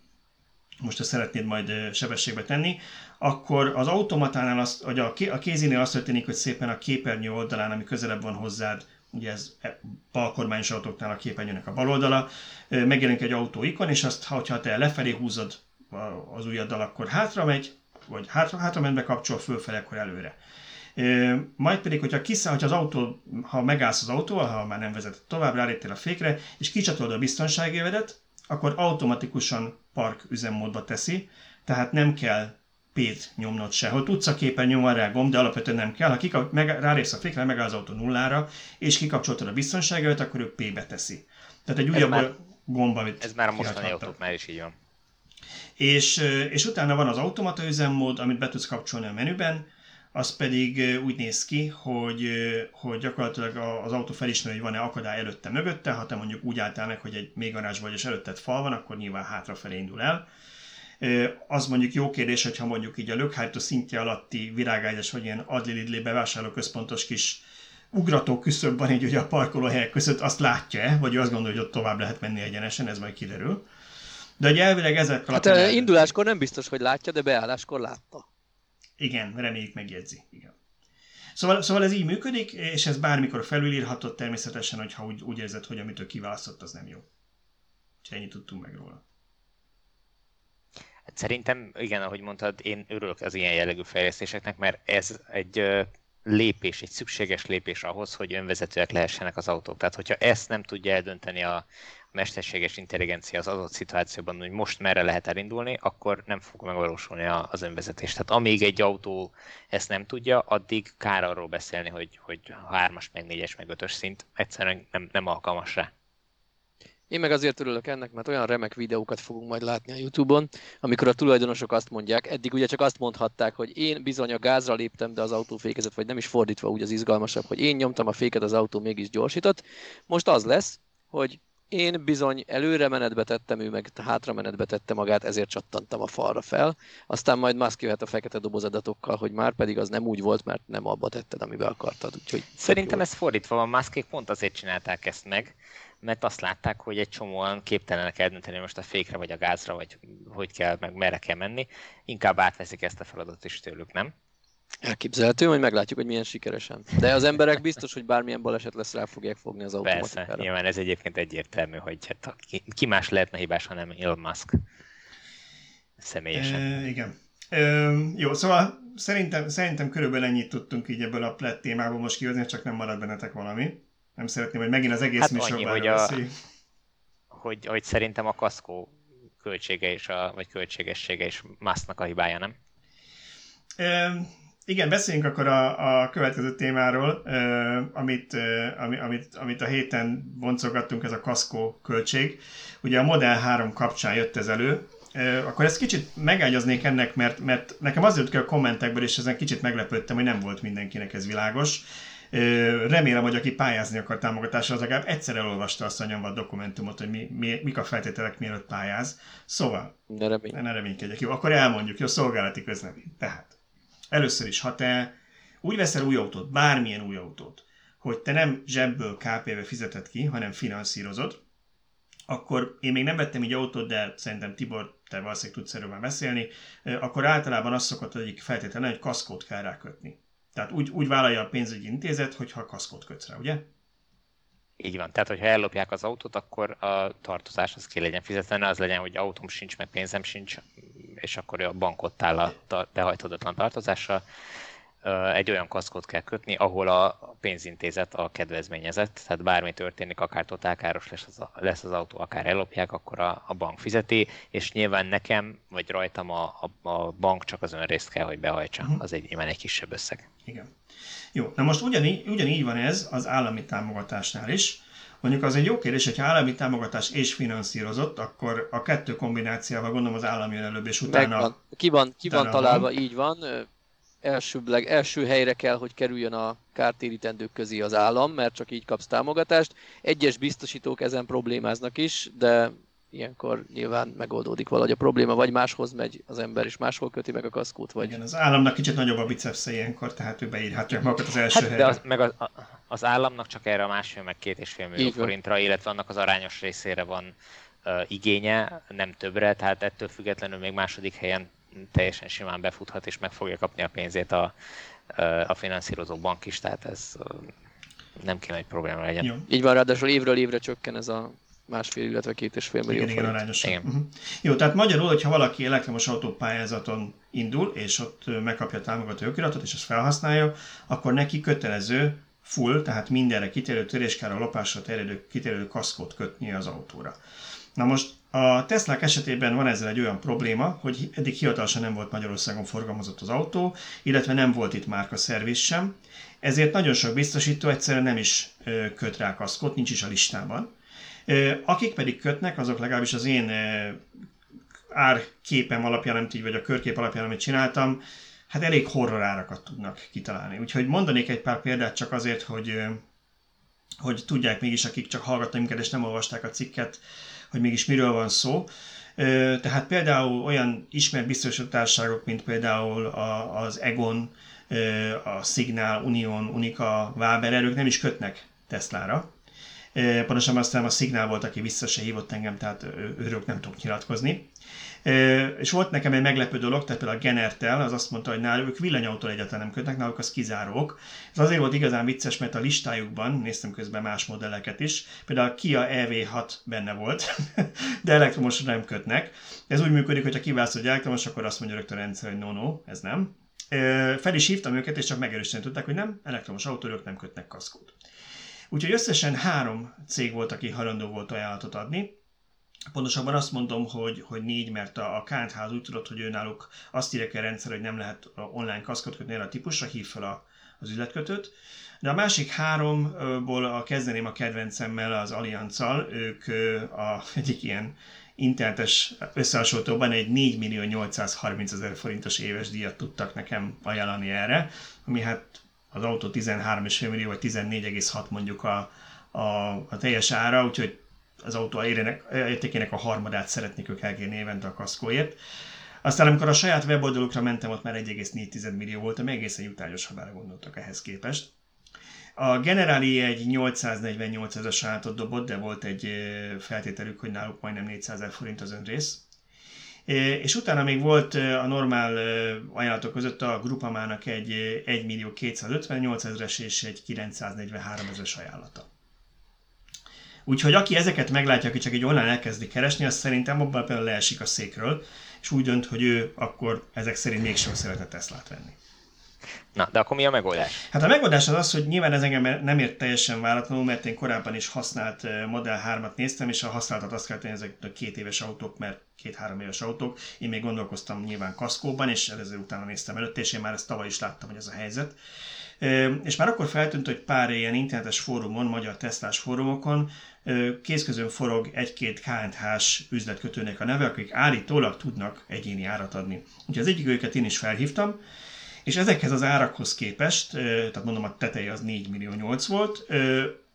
most ezt szeretnéd majd sebességbe tenni, akkor az automatánál, az, hogy a, kézinél azt történik, hogy szépen a képernyő oldalán, ami közelebb van hozzád, ugye ez e, balkormányos autóknál a képernyőnek a bal oldala, megjelenik egy autó ikon, és azt, ha te lefelé húzod az ujjaddal, akkor hátra megy, vagy hátra, hátra menve kapcsol, fölfele, akkor előre. Majd pedig, hogyha kiszáll, hogy az autó, ha megállsz az autóval, ha már nem vezet tovább, ráléptél a fékre, és kicsatolod a biztonságévedet, akkor automatikusan park üzemmódba teszi, tehát nem kell P-t nyomnod se. Hogy tudsz a képen nyomva rá gomb, de alapvetően nem kell. Ha kikap, meg, rálépsz a fékre, megáll az autó nullára, és kikapcsoltad a biztonságévet, akkor ő P-be teszi. Tehát egy újabb gomb, amit Ez már a mostani autóknál is így van. És, és utána van az automata üzemmód, amit be tudsz kapcsolni a menüben, az pedig úgy néz ki, hogy, hogy gyakorlatilag az autó felismeri, hogy van-e akadály előtte mögötte, ha te mondjuk úgy álltál meg, hogy egy mélygarázs vagy és előtted fal van, akkor nyilván hátrafelé indul el. Az mondjuk jó kérdés, hogyha mondjuk így a lökhártó szintje alatti virágágyas vagy ilyen adlilidlé bevásárlóközpontos kis ugrató küszöbb van így ugye a parkolóhelyek között, azt látja-e, vagy azt gondolja, hogy ott tovább lehet menni egyenesen, ez majd kiderül. De egy elvileg ezek Hát el... induláskor nem biztos, hogy látja, de beálláskor látta. Igen, reméljük megjegyzi. Igen. Szóval, szóval ez így működik, és ez bármikor felülírhatod természetesen, hogyha úgy, úgy érzed, hogy amit ő kiválasztott, az nem jó. Úgyhogy ennyit tudtunk meg róla. Hát szerintem, igen, ahogy mondtad, én örülök az ilyen jellegű fejlesztéseknek, mert ez egy lépés, egy szükséges lépés ahhoz, hogy önvezetőek lehessenek az autók. Tehát, hogyha ezt nem tudja eldönteni a, mesterséges intelligencia az adott szituációban, hogy most merre lehet elindulni, akkor nem fog megvalósulni az önvezetés. Tehát amíg egy autó ezt nem tudja, addig kár arról beszélni, hogy, hogy 3-as, meg 4-es, meg 5-ös szint egyszerűen nem, nem alkalmas rá. Én meg azért örülök ennek, mert olyan remek videókat fogunk majd látni a Youtube-on, amikor a tulajdonosok azt mondják, eddig ugye csak azt mondhatták, hogy én bizony a gázra léptem, de az autó fékezett, vagy nem is fordítva úgy az izgalmasabb, hogy én nyomtam a féket, az autó mégis gyorsított. Most az lesz, hogy Én bizony előre menetbe tettem, ő meg hátra menetbe tette magát, ezért csattantam a falra fel. Aztán majd Musk jöhet a fekete dobozadatokkal, hogy már pedig az nem úgy volt, mert nem abba tetted, amiben akartad. Úgyhogy Szerintem ez fordítva van, Muskék pont azért csinálták ezt meg, mert azt látták, hogy egy csomóan képtelenek eldönteni most a fékre vagy a gázra, vagy hogy kell, meg merre kell menni. Inkább átveszik ezt a feladatot is tőlük, nem? Elképzelhető, hogy meglátjuk, hogy milyen sikeresen. De az emberek biztos, hogy bármilyen baleset lesz, rá fogják fogni az automatikára. Persze, nyilván ez egyébként egyértelmű, hogy hát ki, ki más lehetne hibás, hanem Elon Musk személyesen. E, igen. E, jó, szóval szerintem, szerintem körülbelül ennyit tudtunk így ebből a plett témából most kihozni, csak nem marad bennetek valami. Nem szeretném, hogy megint az egész hát műsorban hogy, a, hogy, hogy szerintem a kaszkó költsége is, a, vagy költségessége is Musknak a hibája, nem? E, igen, beszéljünk akkor a, a következő témáról, uh, amit, ami, amit, amit a héten boncolgattunk, ez a kaszkó költség. Ugye a Model 3 kapcsán jött ez elő, uh, akkor ezt kicsit megágyaznék ennek, mert, mert nekem az jött ki a kommentekből, és ezen kicsit meglepődtem, hogy nem volt mindenkinek ez világos. Remélem, hogy aki pályázni akar támogatásra, az legalább egyszer elolvasta azt a nyomvat dokumentumot, hogy mi, mi, mik a feltételek, mielőtt pályáz. Szóval, ne, remény. ne reménykedjek. Jó, akkor elmondjuk, jó, szolgálati közlemény. Tehát, Először is, ha te úgy veszel új autót, bármilyen új autót, hogy te nem zsebből KP-be fizeted ki, hanem finanszírozod, akkor én még nem vettem így autót, de szerintem Tibor, te valószínűleg tudsz erről már beszélni, akkor általában az szokott egyik feltétlen, hogy kaszkót kell rákötni. Tehát úgy, úgy vállalja a pénzügyi intézet, hogyha kaszkót kötsz rá, ugye? Így van. Tehát, hogyha ellopják az autót, akkor a tartozás az ki legyen fizetve, ne az legyen, hogy autóm sincs, meg pénzem sincs, és akkor a bankot áll a behajthatatlan tartozással. Egy olyan kaszkot kell kötni, ahol a pénzintézet a kedvezményezett, tehát bármi történik, akár totálkáros lesz az, lesz az autó, akár ellopják, akkor a, a bank fizeti, és nyilván nekem, vagy rajtam a, a, a bank csak az önrészt kell, hogy behajtsa. Uh-huh. Az egy nyilván egy kisebb összeg. Igen. Jó, na most ugyanígy, ugyanígy van ez az állami támogatásnál is. Mondjuk az egy jó kérdés, hogy állami támogatás és finanszírozott, akkor a kettő kombinációval gondolom az állami jön előbb, és utána... Megvan. Ki van, ki van találva, van. így van. Elsőbleg, első helyre kell, hogy kerüljön a kártérítendők közé az állam, mert csak így kapsz támogatást. Egyes biztosítók ezen problémáznak is, de ilyenkor nyilván megoldódik valahogy a probléma, vagy máshoz megy az ember, és máshol köti meg a kaszkót. Vagy... Igen, az államnak kicsit nagyobb a bicepsze ilyenkor, tehát ő beírhatja magukat az első hát, helyre. De az, meg az, az államnak csak erre a másfél, meg két és fél millió forintra, illetve annak az arányos részére van uh, igénye, nem többre, tehát ettől függetlenül még második helyen teljesen simán befuthat, és meg fogja kapni a pénzét a, a finanszírozó bank is, tehát ez nem kéne, hogy probléma legyen. Jó. Így van, ráadásul évről évre csökken ez a másfél, illetve két és fél millió igen, igen, arányosan. Igen. Uh-huh. Jó, tehát magyarul, hogyha valaki elektromos autópályázaton indul, és ott megkapja a támogató jogiratot, és azt felhasználja, akkor neki kötelező full, tehát mindenre kitérő töréskára, lopásra terjedő kitérő kaszkót kötnie az autóra. Na most a Tesla esetében van ezzel egy olyan probléma, hogy eddig hivatalosan nem volt Magyarországon forgalmazott az autó, illetve nem volt itt márka szerviz sem, ezért nagyon sok biztosító egyszerűen nem is köt rá kaszkot, nincs is a listában. Akik pedig kötnek, azok legalábbis az én árképem alapján, nem így, vagy a körkép alapján, amit csináltam, hát elég horror árakat tudnak kitalálni. Úgyhogy mondanék egy pár példát csak azért, hogy, hogy tudják mégis, akik csak hallgatnak minket és nem olvasták a cikket, hogy mégis miről van szó. Tehát például olyan ismert biztosításágok, mint például az Egon, a Signal, Union, Unica, Waber, erők nem is kötnek Teslára. Pontosabban aztán a Signal volt, aki vissza se hívott engem, tehát őről nem tudok nyilatkozni. És volt nekem egy meglepő dolog, tehát például a Genertel, az azt mondta, hogy náluk ők villanyautól egyáltalán nem kötnek, náluk az kizárók. Ez azért volt igazán vicces, mert a listájukban, néztem közben más modelleket is, például a Kia EV6 benne volt, *laughs* de elektromosra nem kötnek. Ez úgy működik, hogy ha kiválasztod, hogy elektromos, akkor azt mondja rögtön a rendszer, hogy no, no, ez nem. Fel is hívtam őket, és csak megerősíteni tudták, hogy nem, elektromos autók nem kötnek kaszkót. Úgyhogy összesen három cég volt, aki hajlandó volt ajánlatot adni. Pontosabban azt mondom, hogy, hogy négy, mert a, a Ház úgy tudott, hogy ő náluk azt írja a rendszer, hogy nem lehet online kaszkot kötni erre a típusra, hív fel a, az üzletkötőt. De a másik háromból a kezdeném a kedvencemmel, az Allianzal, ők a egyik ilyen internetes összehasonlítóban egy 4 millió 830 ezer forintos éves díjat tudtak nekem ajánlani erre, ami hát az autó 13,5 millió, vagy 14,6 mondjuk a, a, a teljes ára, úgyhogy az autó értékének a harmadát szeretnék ők elkérni évente a kaszkóért. Aztán amikor a saját weboldalukra mentem, ott már 1,4 millió volt, ami egészen jutányos, ha gondoltak ehhez képest. A Generali egy 848 ezer sajátot dobott, de volt egy feltételük, hogy náluk majdnem 400 ezer forint az önrész. És utána még volt a normál ajánlatok között a Grupamának egy 1 millió 258 ezeres és egy 943 ezeres ajánlata. Úgyhogy aki ezeket meglátja, aki csak egy online elkezdi keresni, az szerintem abban például leesik a székről, és úgy dönt, hogy ő akkor ezek szerint mégsem szeretne Teslát venni. Na, de akkor mi a megoldás? Hát a megoldás az az, hogy nyilván ez engem nem ért teljesen váratlanul, mert én korábban is használt Model 3-at néztem, és a használtat azt kell tenni, ezek a két éves autók, mert két-három éves autók. Én még gondolkoztam nyilván kaszkóban, és ezzel utána néztem előtt, és én már ezt tavaly is láttam, hogy ez a helyzet. És már akkor feltűnt, hogy pár ilyen internetes fórumon, magyar Teslás fórumokon kézközön forog egy-két KNH-s üzletkötőnek a neve, akik állítólag tudnak egyéni árat adni. Úgyhogy az egyik őket én is felhívtam, és ezekhez az árakhoz képest, tehát mondom a teteje az 4 millió 8 volt,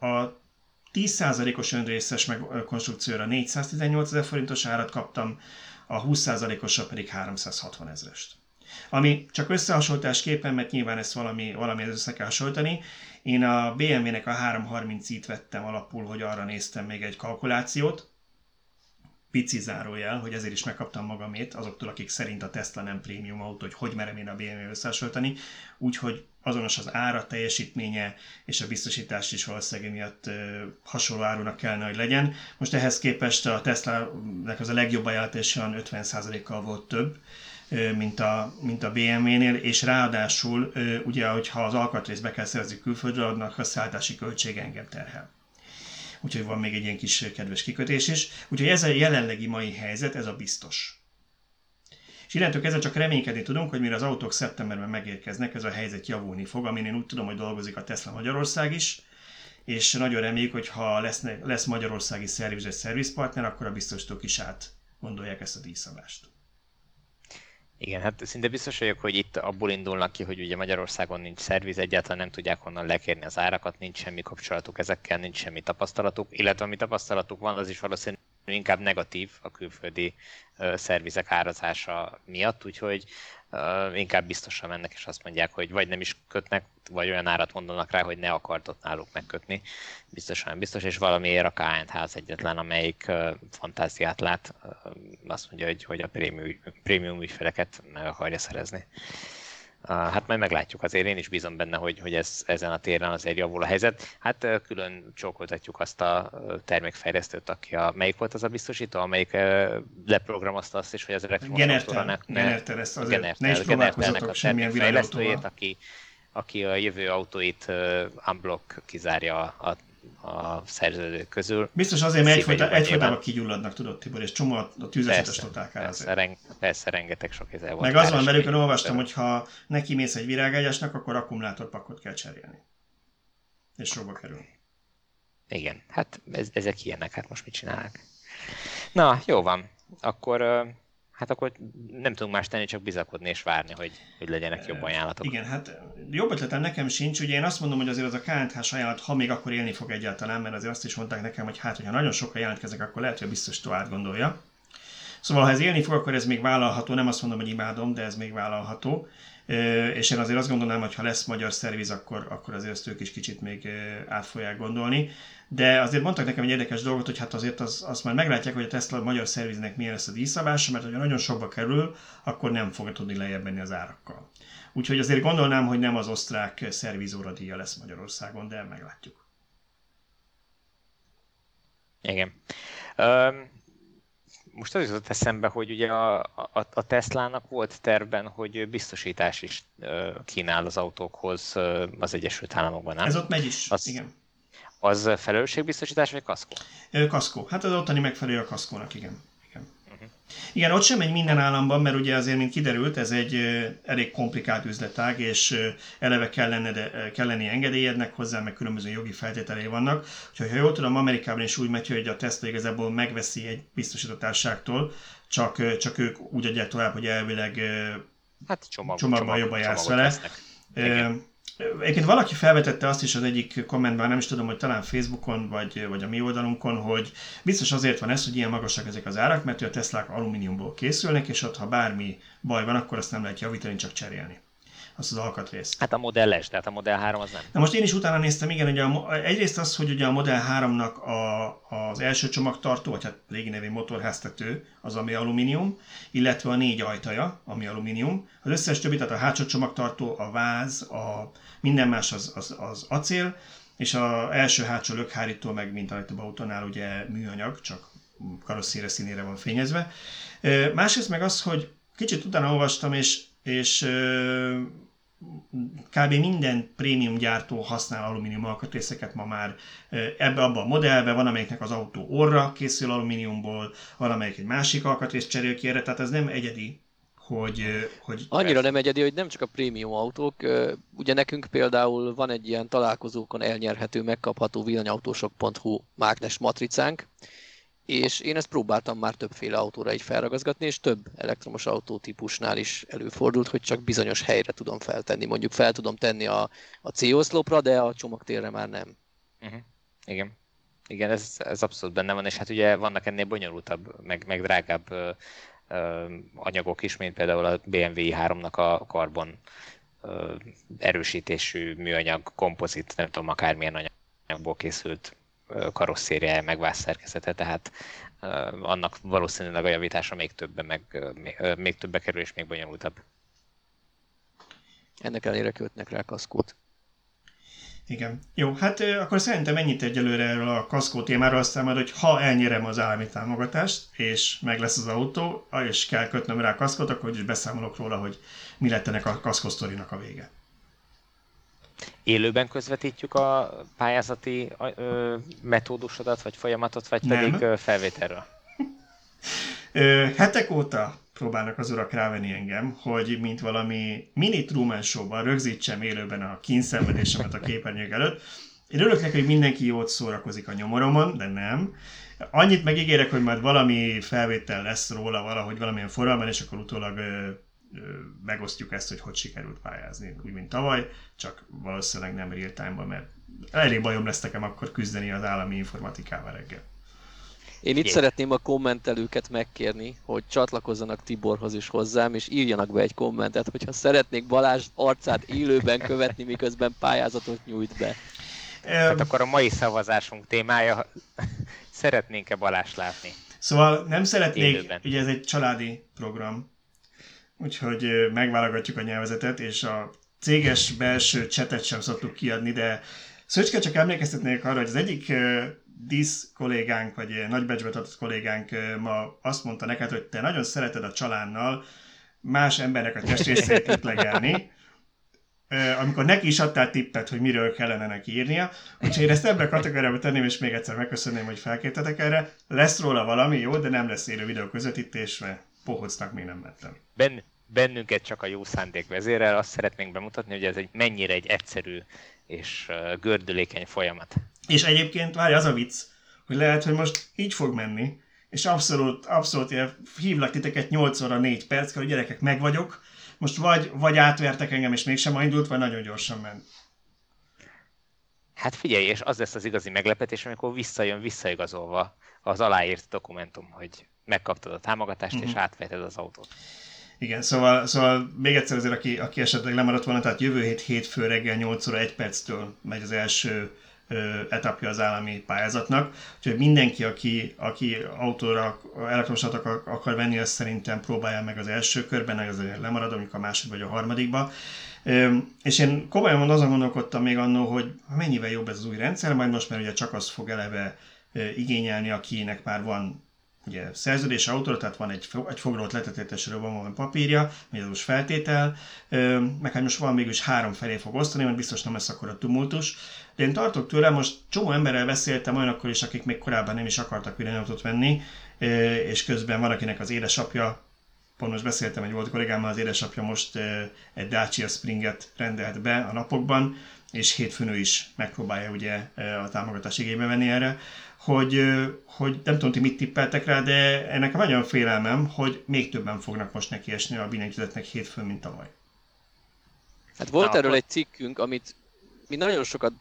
a 10%-os önrészes meg konstrukcióra 418 ezer forintos árat kaptam, a 20%-osra pedig 360 ezerest. Ami csak összehasonlításképpen, mert nyilván ezt valami, valami össze kell hasonlítani, én a BMW-nek a 330-it vettem alapul, hogy arra néztem még egy kalkulációt, pici zárójel, hogy ezért is megkaptam magamét azoktól, akik szerint a Tesla nem prémium autó, hogy hogy merem én a BMW összehasonlítani, úgyhogy azonos az ára, teljesítménye és a biztosítás is valószínűleg miatt hasonló árunak kellene, hogy legyen. Most ehhez képest a Tesla-nek az a legjobb ajánlás olyan 50%-kal volt több, mint a, mint a BMW-nél, és ráadásul ugye, hogyha az alkatrészt be kell szerezni külföldről, annak a szállítási költség engem terhel úgyhogy van még egy ilyen kis kedves kikötés is. Úgyhogy ez a jelenlegi mai helyzet, ez a biztos. És innentől kezdve csak reménykedni tudunk, hogy mire az autók szeptemberben megérkeznek, ez a helyzet javulni fog, amin én úgy tudom, hogy dolgozik a Tesla Magyarország is, és nagyon reméljük, hogy ha lesz, lesz magyarországi szerviz vagy szervizpartner, akkor a biztosítók is át gondolják ezt a díjszabást. Igen, hát szinte biztos vagyok, hogy itt abból indulnak ki, hogy ugye Magyarországon nincs szerviz, egyáltalán nem tudják honnan lekérni az árakat, nincs semmi kapcsolatuk ezekkel, nincs semmi tapasztalatuk, illetve ami tapasztalatuk van, az is valószínűleg inkább negatív a külföldi uh, szervizek árazása miatt, úgyhogy inkább biztosan mennek, és azt mondják, hogy vagy nem is kötnek, vagy olyan árat mondanak rá, hogy ne akart ott náluk megkötni. Biztosan biztos, és valamiért a KNH ház egyetlen, amelyik fantáziát lát, azt mondja, hogy, hogy a prémium, prémium ügyfeleket meg akarja szerezni. Hát majd meglátjuk, azért én is bízom benne, hogy, hogy ez, ezen a téren azért javul a helyzet. Hát külön csókoltatjuk azt a termékfejlesztőt, aki a, melyik volt az a biztosító, amelyik leprogramozta azt is, hogy az elektromos autóra ne... Genertel, ezt azért. Genertel, ne is próbálkozzatok semmilyen fejlesztőjét, aki, aki a jövő autóit unblock kizárja a a szerződők közül. Biztos azért, mert egyfolytában egyfolytában kigyulladnak, tudod Tibor, és csomó a tűzetes totálkár persze, reng, persze, rengeteg sok ezer volt. Meg az van hogy olvastam, hogy ha neki mész egy virágágyásnak, akkor akkumulátorpakot kell cserélni. És sokba kerül. Igen, hát ez, ezek ilyenek, hát most mit csinálnak? Na, jó van. Akkor hát akkor nem tudunk más tenni, csak bizakodni és várni, hogy, hogy legyenek jobb ajánlatok. Igen, hát jobb ötletem nekem sincs. Ugye én azt mondom, hogy azért az a KNH-s ajánlat, ha még akkor élni fog egyáltalán, mert azért azt is mondták nekem, hogy hát, hogyha nagyon sokan jelentkeznek, akkor lehet, hogy a biztos átgondolja. Szóval, ha ez élni fog, akkor ez még vállalható. Nem azt mondom, hogy imádom, de ez még vállalható. És én azért azt gondolnám, hogy ha lesz magyar szerviz, akkor, akkor azért ezt ők is kicsit még át fogják gondolni de azért mondtak nekem egy érdekes dolgot, hogy hát azért az, azt már meglátják, hogy a Tesla a magyar szerviznek milyen lesz a díjszabása, mert hogyha nagyon sokba kerül, akkor nem fogja tudni lejjebb menni az árakkal. Úgyhogy azért gondolnám, hogy nem az osztrák szervizóra díja lesz Magyarországon, de meglátjuk. Igen. Most az jutott eszembe, hogy ugye a, a, a Teslának volt tervben, hogy biztosítás is kínál az autókhoz az Egyesült Államokban, nem? Ez ott megy is, az, igen. Az felelősségbiztosítás vagy kaszkó? Kaszkó. Hát az ottani megfelelő a kaszkónak, igen. Igen. Igen, ott sem egy minden államban, mert ugye azért, mint kiderült, ez egy elég komplikált üzletág, és eleve kellene, de, kellene engedélyednek hozzá, meg különböző jogi feltételei vannak. Úgyhogy ha jól tudom, Amerikában is úgy megy, hogy a Tesla igazából megveszi egy biztosítottárságtól, csak, csak ők úgy adják tovább, hogy elvileg hát csomag, csomagban csomag, jobban jársz vele. Egyébként valaki felvetette azt is az egyik kommentben, nem is tudom, hogy talán Facebookon, vagy, vagy a mi oldalunkon, hogy biztos azért van ez, hogy ilyen magasak ezek az árak, mert a Teslák alumíniumból készülnek, és ott ha bármi baj van, akkor azt nem lehet javítani, csak cserélni azt az alkatrészt. Hát a Model S, tehát a Model 3 az nem. Na most én is utána néztem, igen, hogy a, egyrészt az, hogy ugye a Model 3-nak a, az első csomagtartó, vagy hát régi nevén motorháztető, az ami alumínium, illetve a négy ajtaja, ami alumínium. Az összes többi, tehát a hátsó csomagtartó, a váz, a minden más az, az, az acél, és a első-hátsó lökhárító meg, mint a legtöbb autónál, ugye műanyag, csak karosszére színére van fényezve. Másrészt meg az, hogy kicsit utána olvastam, és, és kb. minden prémium gyártó használ alumínium alkatrészeket ma már ebbe abba a modellbe, van amelyiknek az autó orra készül alumíniumból, van amelyik egy másik alkatrész cserél ki erre, tehát ez nem egyedi, hogy, hogy... Annyira nem egyedi, hogy nem csak a prémium autók, ugye nekünk például van egy ilyen találkozókon elnyerhető, megkapható villanyautósok.hu mágnes matricánk, és én ezt próbáltam már többféle autóra így felragazgatni, és több elektromos autótípusnál is előfordult, hogy csak bizonyos helyre tudom feltenni. Mondjuk fel tudom tenni a, a C-oszlopra, de a csomagtérre már nem. Uh-huh. Igen. Igen, ez, ez abszolút benne van, és hát ugye vannak ennél bonyolultabb, meg, meg drágább ö, ö, anyagok is, mint például a BMW i3-nak a karbon erősítésű műanyag, kompozit, nem tudom, akármilyen anyagból készült karosszériája, meg vászszerkezete, tehát annak valószínűleg a javítása még többe, meg még, még többe kerül és még bonyolultabb. Ennek ellenére kötnek rá kaszkót. Igen. Jó, hát akkor szerintem ennyit egyelőre erről a kaszkó témáról, aztán majd, hogy ha elnyerem az állami támogatást, és meg lesz az autó, és kell kötnöm rá a kaszkót, akkor is beszámolok róla, hogy mi lett ennek a kaszkosztorinak a vége. Élőben közvetítjük a pályázati ö, metódusodat, vagy folyamatot, vagy Nem. pedig ö, felvételről? Hetek óta próbálnak az urak rávenni engem, hogy mint valami mini Truman Show-ban rögzítsem élőben a kínszenvedésemet a képernyők előtt. Én örülök neki, hogy mindenki jót szórakozik a nyomoromon, de nem. Annyit megígérek, hogy majd valami felvétel lesz róla valahogy valamilyen forralban, és akkor utólag megosztjuk ezt, hogy hogy sikerült pályázni, úgy, mint tavaly, csak valószínűleg nem real time mert elég bajom lesz nekem akkor küzdeni az állami informatikával reggel. Én itt Jé. szeretném a kommentelőket megkérni, hogy csatlakozzanak Tiborhoz is hozzám, és írjanak be egy kommentet, hogyha szeretnék Balázs arcát élőben követni, miközben pályázatot nyújt be. Hát akkor a mai szavazásunk témája, *laughs* szeretnénk-e Balázs látni? Szóval nem szeretnék, élőben. ugye ez egy családi program, úgyhogy megválogatjuk a nyelvezetet, és a céges belső csetet sem szoktuk kiadni, de Szöcske csak emlékeztetnék arra, hogy az egyik dísz kollégánk, vagy nagybecsbe tartott kollégánk ma azt mondta neked, hogy te nagyon szereted a csalánnal más emberek a testrészét tiplegelni, amikor neki is adtál tippet, hogy miről kellene neki írnia. Úgyhogy én ezt ebbe a kategóriába tenném, és még egyszer megköszönném, hogy felkértetek erre. Lesz róla valami, jó, de nem lesz élő videó közvetítés, mert pohocnak még nem mentem. Ben, bennünket csak a jó szándék vezérel, azt szeretnénk bemutatni, hogy ez egy mennyire egy egyszerű és gördülékeny folyamat. És egyébként, várj, az a vicc, hogy lehet, hogy most így fog menni, és abszolút, abszolút ilyen, hívlak titeket 8 óra 4 perc, hogy gyerekek, meg vagyok, most vagy, vagy átvertek engem, és mégsem indult, vagy nagyon gyorsan ment. Hát figyelj, és az lesz az igazi meglepetés, amikor visszajön visszaigazolva az aláírt dokumentum, hogy megkaptad a támogatást, uh-huh. és mhm. átveted az autót. Igen, szóval, szóval még egyszer azért, aki, aki esetleg lemaradt volna, tehát jövő hét hétfő reggel 8 óra 1 perctől megy az első etapja az állami pályázatnak. Úgyhogy mindenki, aki, aki autóra, elektromos akar venni, azt szerintem próbálja meg az első körben, azért lemarad, mondjuk a második vagy a harmadikba. És én komolyan azon gondolkodtam még annó, hogy mennyivel jobb ez az új rendszer, majd most, mert ugye csak az fog eleve igényelni, akinek már van ugye szerződés autóra, tehát van egy, egy foglalt letetésről van papírja, vagy az most feltétel, meg hát most van mégis három felé fog osztani, mert biztos nem lesz akkor a tumultus. De én tartok tőle, most csomó emberrel beszéltem olyanokkal is, akik még korábban nem is akartak villanyautót venni, és közben van, akinek az édesapja, pont most beszéltem egy volt kollégámmal, az édesapja most egy Dacia Springet rendelt be a napokban, és hétfőn ő is megpróbálja ugye a támogatás igénybe venni erre hogy, hogy nem tudom, ti mit tippeltek rá, de ennek nagyon félelmem, hogy még többen fognak most neki esni a billentyűzetnek hétfőn, mint tavaly. Hát volt Na, erről akkor... egy cikkünk, amit mi nagyon sokat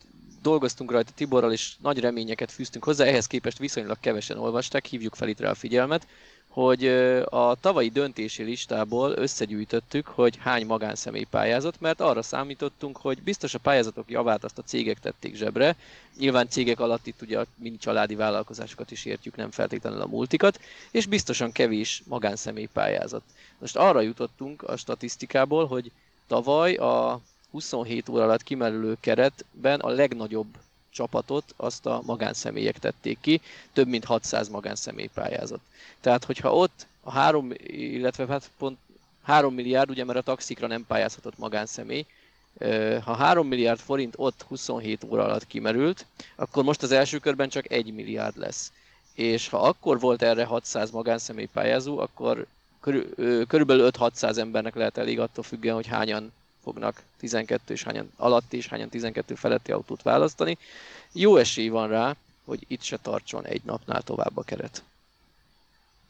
dolgoztunk rajta Tiborral, és nagy reményeket fűztünk hozzá, ehhez képest viszonylag kevesen olvasták, hívjuk fel itt rá a figyelmet, hogy a tavalyi döntési listából összegyűjtöttük, hogy hány magánszemély pályázott, mert arra számítottunk, hogy biztos a pályázatok javát azt a cégek tették zsebre. Nyilván cégek alatt itt ugye a mini családi vállalkozásokat is értjük, nem feltétlenül a multikat, és biztosan kevés magánszemély pályázott. Most arra jutottunk a statisztikából, hogy tavaly a 27 óra alatt kimerülő keretben a legnagyobb csapatot azt a magánszemélyek tették ki, több mint 600 magánszemély pályázott. Tehát, hogyha ott a 3, illetve hát pont 3 milliárd, ugye mert a taxikra nem pályázhatott magánszemély, ha 3 milliárd forint ott 27 óra alatt kimerült, akkor most az első körben csak 1 milliárd lesz. És ha akkor volt erre 600 magánszemély pályázó, akkor körülbelül 5-600 embernek lehet elég attól függően, hogy hányan fognak 12 és hányan alatti és hányan 12 feletti autót választani. Jó esély van rá, hogy itt se tartson egy napnál tovább a keret.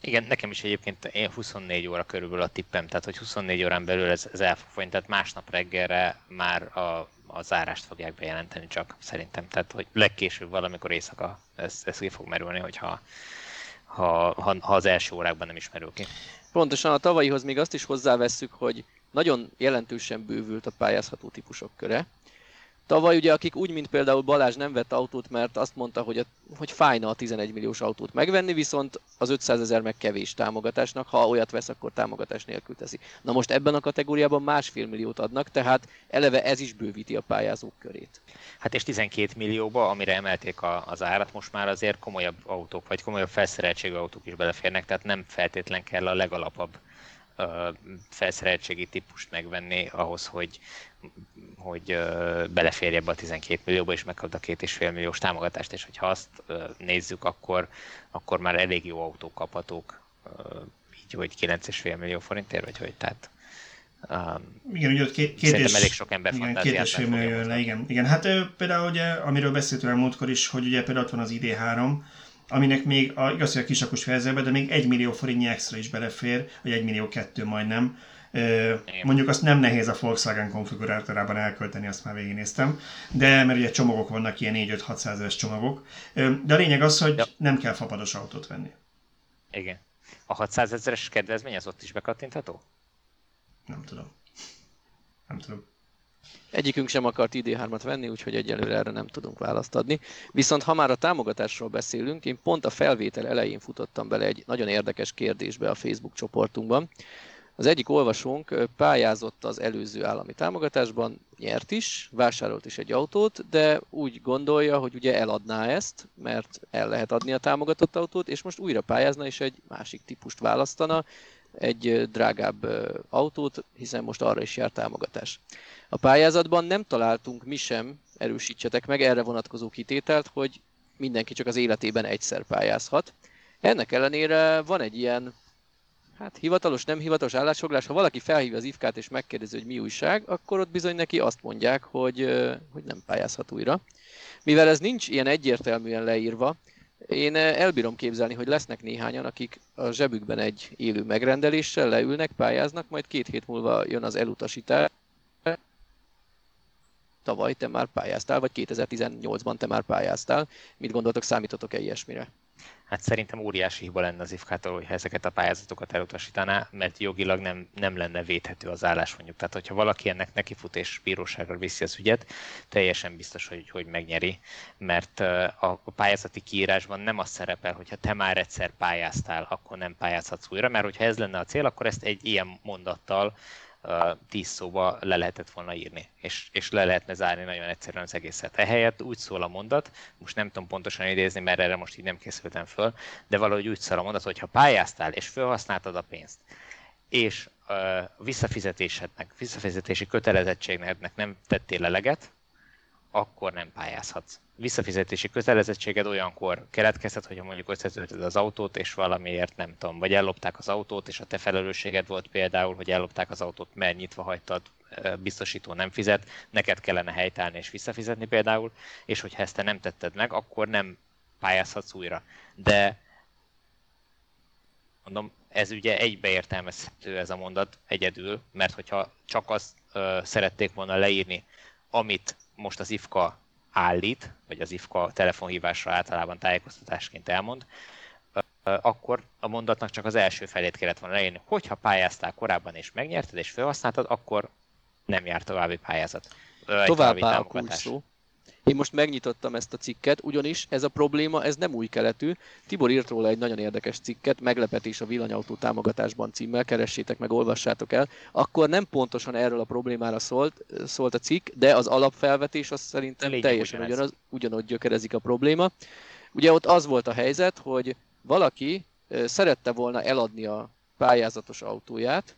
Igen, nekem is egyébként én 24 óra körülbelül a tippem, tehát hogy 24 órán belül ez, ez el fog folyni, tehát másnap reggelre már a, a zárást fogják bejelenteni csak szerintem, tehát hogy legkésőbb valamikor éjszaka ez, ez ki fog merülni, hogyha ha, ha, ha az első órákban nem is merül ki. Pontosan a tavalyihoz még azt is hozzávesszük, hogy nagyon jelentősen bővült a pályázható típusok köre. Tavaly ugye, akik úgy, mint például Balázs nem vett autót, mert azt mondta, hogy, a, hogy fájna a 11 milliós autót megvenni, viszont az 500 ezer meg kevés támogatásnak, ha olyat vesz, akkor támogatás nélkül teszi. Na most ebben a kategóriában másfél milliót adnak, tehát eleve ez is bővíti a pályázók körét. Hát és 12 millióba, amire emelték a, az árat, most már azért komolyabb autók, vagy komolyabb felszereltségű autók is beleférnek, tehát nem feltétlen kell a legalapabb felszereltségi típust megvenni ahhoz, hogy, hogy beleférje ebbe a 12 millióba, és megkapd a két és fél milliós támogatást, és hogyha azt nézzük, akkor, akkor már elég jó autók kaphatók, így, hogy 9,5 millió forintért, vagy hogy, tehát Um, igen, ugye ott két, két és, elég sok ember igen, két és fél millió le, igen. igen. Hát például ugye, amiről beszéltünk a múltkor is, hogy ugye például ott van az ID3, aminek még a, igaz, hogy a kisakos fejezőbe, de még egy millió forintnyi extra is belefér, vagy egy millió kettő majdnem. Mondjuk azt nem nehéz a Volkswagen konfigurátorában elkölteni, azt már végignéztem, de mert ugye csomagok vannak, ilyen 4-5-600 ezeres csomagok. De a lényeg az, hogy ja. nem kell fapados autót venni. Igen. A 600 ezeres kedvezmény az ott is bekattintható? Nem tudom. Nem tudom. Egyikünk sem akart ID3-at venni, úgyhogy egyelőre erre nem tudunk választ adni. Viszont ha már a támogatásról beszélünk, én pont a felvétel elején futottam bele egy nagyon érdekes kérdésbe a Facebook csoportunkban. Az egyik olvasónk pályázott az előző állami támogatásban, nyert is, vásárolt is egy autót, de úgy gondolja, hogy ugye eladná ezt, mert el lehet adni a támogatott autót, és most újra pályázna és egy másik típust választana, egy drágább autót, hiszen most arra is jár támogatás. A pályázatban nem találtunk mi sem, erősítsetek meg, erre vonatkozó kitételt, hogy mindenki csak az életében egyszer pályázhat. Ennek ellenére van egy ilyen, hát hivatalos, nem hivatalos állásfoglás, ha valaki felhívja az ifkát és megkérdezi, hogy mi újság, akkor ott bizony neki azt mondják, hogy, hogy nem pályázhat újra. Mivel ez nincs ilyen egyértelműen leírva, én elbírom képzelni, hogy lesznek néhányan, akik a zsebükben egy élő megrendeléssel leülnek, pályáznak, majd két hét múlva jön az elutasítás, tavaly te már pályáztál, vagy 2018-ban te már pályáztál. Mit gondoltok, számítotok-e ilyesmire? Hát szerintem óriási hiba lenne az IFK-tól, hogyha ezeket a pályázatokat elutasítaná, mert jogilag nem, nem lenne védhető az mondjuk. Tehát, hogyha valaki ennek nekifut és bíróságra viszi az ügyet, teljesen biztos, hogy, hogy megnyeri, mert a pályázati kiírásban nem az szerepel, hogyha te már egyszer pályáztál, akkor nem pályázhatsz újra, mert hogyha ez lenne a cél, akkor ezt egy ilyen mondattal tíz szóba le lehetett volna írni, és, és le lehetne zárni nagyon egyszerűen az egészet. Ehelyett úgy szól a mondat, most nem tudom pontosan idézni, mert erre most így nem készültem föl, de valahogy úgy szól a mondat, hogy ha pályáztál és felhasználtad a pénzt, és uh, visszafizetésednek, visszafizetési kötelezettségnek nem tettél eleget, akkor nem pályázhatsz visszafizetési kötelezettséged olyankor keletkezhet, hogyha mondjuk összetöltöd az autót, és valamiért nem tudom, vagy ellopták az autót, és a te felelősséged volt például, hogy ellopták az autót, mert nyitva hagytad, biztosító nem fizet, neked kellene helytállni és visszafizetni például, és hogyha ezt te nem tetted meg, akkor nem pályázhatsz újra. De mondom, ez ugye egybeértelmezhető ez a mondat egyedül, mert hogyha csak azt ö, szerették volna leírni, amit most az IFKA állít, vagy az IFKA telefonhívásra általában tájékoztatásként elmond, akkor a mondatnak csak az első felét kellett volna leírni. Hogyha pályáztál korábban és megnyerted és felhasználtad, akkor nem jár további pályázat. Továbbá a kulcs szó. Én most megnyitottam ezt a cikket, ugyanis ez a probléma, ez nem új keletű. Tibor írt róla egy nagyon érdekes cikket, meglepetés a villanyautó támogatásban címmel, keressétek meg, olvassátok el. Akkor nem pontosan erről a problémára szólt, szólt a cikk, de az alapfelvetés az szerintem Lényeg teljesen ugyanaz, ugyanaz, ugyanott gyökerezik a probléma. Ugye ott az volt a helyzet, hogy valaki szerette volna eladni a pályázatos autóját,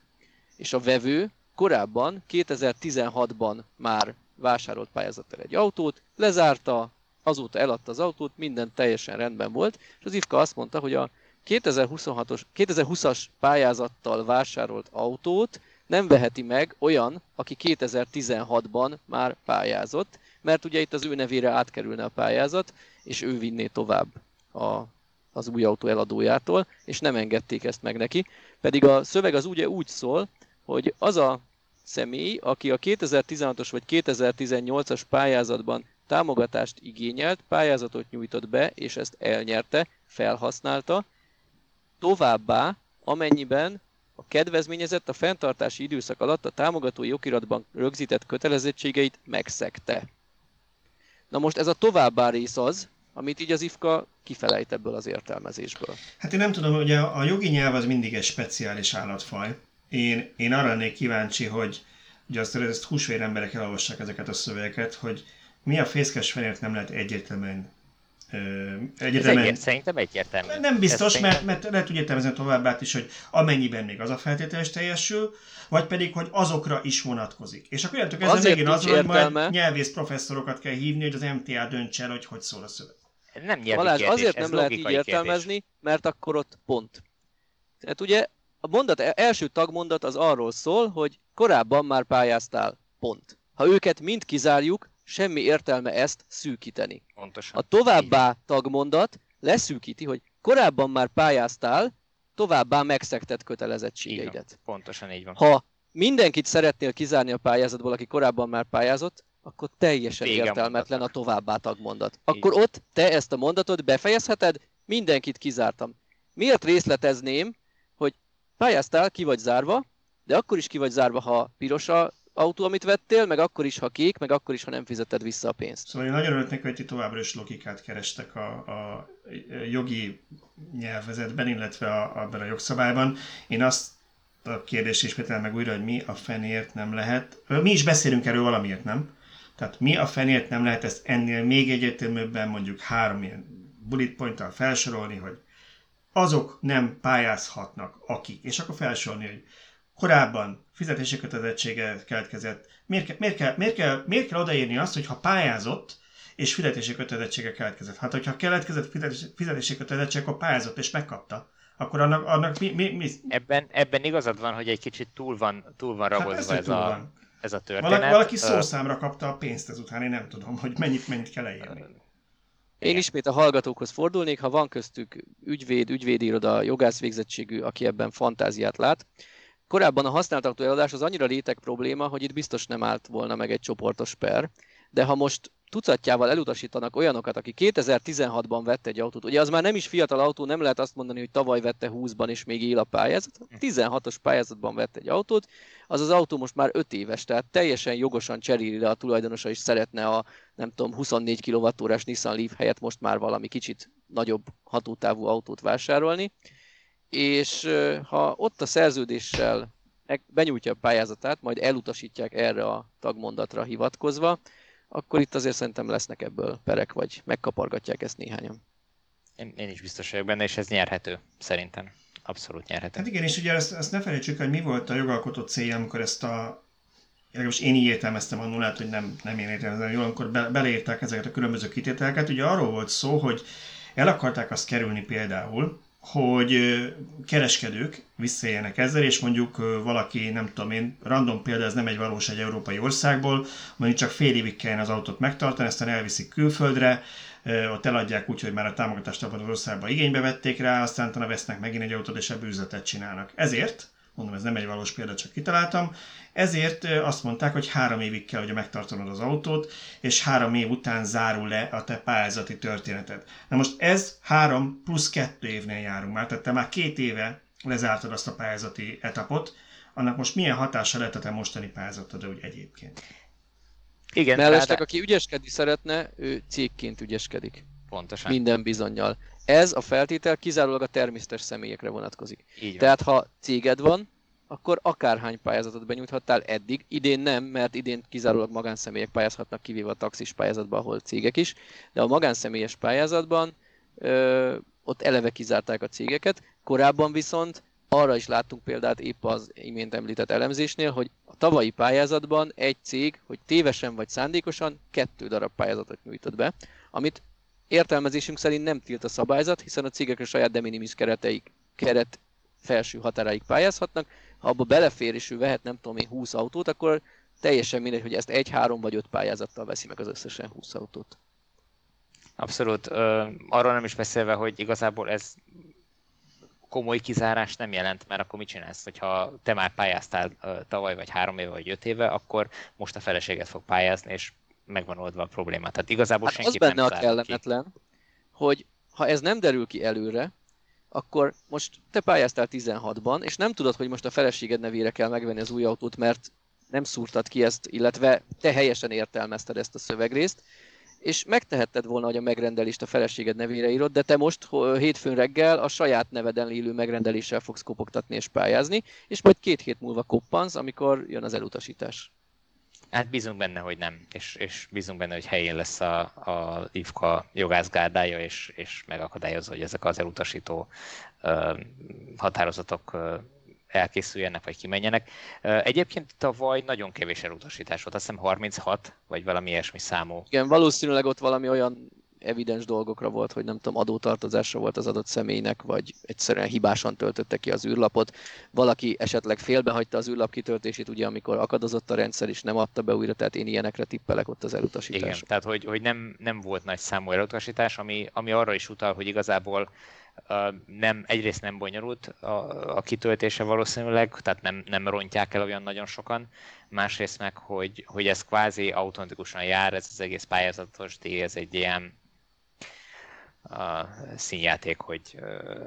és a vevő korábban, 2016-ban már vásárolt pályázattal egy autót, lezárta, azóta eladta az autót, minden teljesen rendben volt, és az IFKA azt mondta, hogy a 2026-os, 2020-as pályázattal vásárolt autót nem veheti meg olyan, aki 2016-ban már pályázott, mert ugye itt az ő nevére átkerülne a pályázat, és ő vinné tovább a, az új autó eladójától, és nem engedték ezt meg neki. Pedig a szöveg az ugye úgy szól, hogy az a személy, aki a 2016-os vagy 2018-as pályázatban támogatást igényelt, pályázatot nyújtott be, és ezt elnyerte, felhasználta. Továbbá, amennyiben a kedvezményezett a fenntartási időszak alatt a támogatói okiratban rögzített kötelezettségeit megszegte. Na most ez a továbbá rész az, amit így az IFKA kifelejt ebből az értelmezésből. Hát én nem tudom, hogy a, a jogi nyelv az mindig egy speciális állatfaj. Én, én arra lennék kíváncsi, hogy ugye azt, ezt húsvér emberek elolvassák ezeket a szövegeket, hogy mi a fészkes fenért nem lehet egyértelműen egyértelműen... Egyért, szerintem egyértelmű. Nem biztos, Ez mert, mert lehet úgy értelmezni továbbát is, hogy amennyiben még az a feltételes teljesül, vagy pedig, hogy azokra is vonatkozik. És akkor jöttök ezzel megint az, hogy majd nyelvész professzorokat kell hívni, hogy az MTA döntse el, hogy hogy szól a szöveg. Nem nyelvi Balázs, kérdés, azért nem lehet így értelmezni, kérdés. mert akkor ott pont. Tehát ugye a mondat, első tagmondat az arról szól, hogy korábban már pályáztál, pont. Ha őket mind kizárjuk, semmi értelme ezt szűkíteni. Pontosan. A továbbá tagmondat leszűkíti, hogy korábban már pályáztál, továbbá megszegtett kötelezettségeidet. Így van. Pontosan így van. Ha mindenkit szeretnél kizárni a pályázatból, aki korábban már pályázott, akkor teljesen Vége értelmetlen mondatnak. a továbbá tagmondat. Akkor így. ott te ezt a mondatot befejezheted, mindenkit kizártam. Miért részletezném, pályáztál, ki vagy zárva, de akkor is ki vagy zárva, ha piros a autó, amit vettél, meg akkor is, ha kék, meg akkor is, ha nem fizeted vissza a pénzt. Szóval én nagyon örülök hogy ti továbbra is logikát kerestek a, a jogi nyelvezetben, illetve a, abban a jogszabályban. Én azt a kérdést ismétel meg újra, hogy mi a fenért nem lehet. Mi is beszélünk erről valamiért, nem? Tehát mi a fenért nem lehet ezt ennél még egyértelműbben mondjuk három ilyen bullet pointtal felsorolni, hogy azok nem pályázhatnak, akik. És akkor felsorolni, hogy korábban fizetési kötelezettsége keletkezett. Miért, miért, kell, miért, kell, miért kell odaírni azt, hogy ha pályázott, és fizetési kötelezettsége keletkezett? Hát, hogyha keletkezett fizetési kötelezettség, akkor pályázott és megkapta. Akkor annak, annak mi, mi, mi? Ebben, ebben igazad van, hogy egy kicsit túl van, túl van ragozva hát ez, ez, a, van. ez a történet. Valaki, valaki szószámra kapta a pénzt ezután, én nem tudom, hogy mennyit, mennyit kell leírni. Én ismét a hallgatókhoz fordulnék, ha van köztük ügyvéd, ügyvédiroda, jogász végzettségű, aki ebben fantáziát lát, Korábban a használt autó eladás az annyira létek probléma, hogy itt biztos nem állt volna meg egy csoportos per, de ha most tucatjával elutasítanak olyanokat, aki 2016-ban vette egy autót, ugye az már nem is fiatal autó, nem lehet azt mondani, hogy tavaly vette 20-ban és még él a pályázat, 16-os pályázatban vette egy autót, az az autó most már 5 éves, tehát teljesen jogosan cseréli le a tulajdonosa, és szeretne a nem tudom 24 kWh-s Nissan Leaf helyett most már valami kicsit nagyobb hatótávú autót vásárolni. És ha ott a szerződéssel benyújtja a pályázatát, majd elutasítják erre a tagmondatra hivatkozva, akkor itt azért szerintem lesznek ebből perek, vagy megkapargatják ezt néhányan. Én, én is biztos vagyok benne, és ez nyerhető, szerintem. Abszolút nyerhető. Hát igen, és ugye ezt, ezt ne felejtsük, hogy mi volt a jogalkotó célja, amikor ezt a most én így értelmeztem annól, lehet, hogy nem, nem én értelmezem jól, amikor be, beleírták ezeket a különböző kitételeket. Ugye arról volt szó, hogy el akarták azt kerülni például, hogy kereskedők visszaéljenek ezzel, és mondjuk valaki, nem tudom én, random példa, ez nem egy valós egy európai országból, mondjuk csak fél évig kellene az autót megtartani, aztán elviszik külföldre, ott eladják úgy, hogy már a támogatást abban az országban igénybe vették rá, aztán utána vesznek megint egy autót, és ebből üzletet csinálnak. Ezért, mondom, ez nem egy valós példa, csak kitaláltam, ezért azt mondták, hogy három évig kell, hogy megtartanod az autót, és három év után zárul le a te pályázati történeted. Na most ez három plusz kettő évnél járunk már, tehát te már két éve lezártad azt a pályázati etapot, annak most milyen hatása lehet a te mostani pályázatod úgy egyébként? Igen, Mellesleg, rá... aki ügyeskedni szeretne, ő cégként ügyeskedik. Pontosan. Minden bizonyal. Ez a feltétel kizárólag a természetes személyekre vonatkozik. Így Tehát ha céged van, akkor akárhány pályázatot benyújthattál eddig. Idén nem, mert idén kizárólag magánszemélyek pályázhatnak, kivéve a taxis pályázatban, ahol cégek is. De a magánszemélyes pályázatban ö, ott eleve kizárták a cégeket. Korábban viszont arra is láttunk példát épp az imént említett elemzésnél, hogy a tavalyi pályázatban egy cég, hogy tévesen vagy szándékosan kettő darab pályázatot nyújtott be, amit értelmezésünk szerint nem tilt a szabályzat, hiszen a cégek a saját de minimis kereteik, keret felső határáig pályázhatnak. Ha abba belefér és ő vehet nem tudom én 20 autót, akkor teljesen mindegy, hogy ezt egy, három vagy öt pályázattal veszi meg az összesen 20 autót. Abszolút. arról nem is beszélve, hogy igazából ez komoly kizárás nem jelent, mert akkor mit csinálsz, hogyha te már pályáztál tavaly, vagy három éve, vagy öt éve, akkor most a feleséget fog pályázni, és megvan oldva a probléma. Tehát igazából hát senki az benne a kellemetlen, ki. hogy ha ez nem derül ki előre, akkor most te pályáztál 16-ban, és nem tudod, hogy most a feleséged nevére kell megvenni az új autót, mert nem szúrtad ki ezt, illetve te helyesen értelmezted ezt a szövegrészt, és megtehetted volna, hogy a megrendelést a feleséged nevére írod, de te most hétfőn reggel a saját neveden élő megrendeléssel fogsz kopogtatni és pályázni, és majd két hét múlva koppansz, amikor jön az elutasítás. Hát bízunk benne, hogy nem, és, és bízunk benne, hogy helyén lesz a, a IFKA jogászgárdája, és, és megakadályozza, hogy ezek az elutasító uh, határozatok uh, elkészüljenek, vagy kimenjenek. Egyébként tavaly nagyon kevés elutasítás volt, azt hiszem 36, vagy valami ilyesmi számú. Igen, valószínűleg ott valami olyan evidens dolgokra volt, hogy nem tudom, adótartozásra volt az adott személynek, vagy egyszerűen hibásan töltötte ki az űrlapot. Valaki esetleg félbehagyta az űrlap kitöltését, ugye amikor akadozott a rendszer, és nem adta be újra, tehát én ilyenekre tippelek ott az elutasítás. Igen, tehát hogy, hogy nem, nem volt nagy számú elutasítás, ami, ami arra is utal, hogy igazából nem, egyrészt nem bonyolult a, a kitöltése valószínűleg, tehát nem, nem rontják el olyan nagyon sokan, másrészt meg, hogy, hogy ez kvázi automatikusan jár, ez az egész pályázatos díj, ez egy ilyen a színjáték, hogy,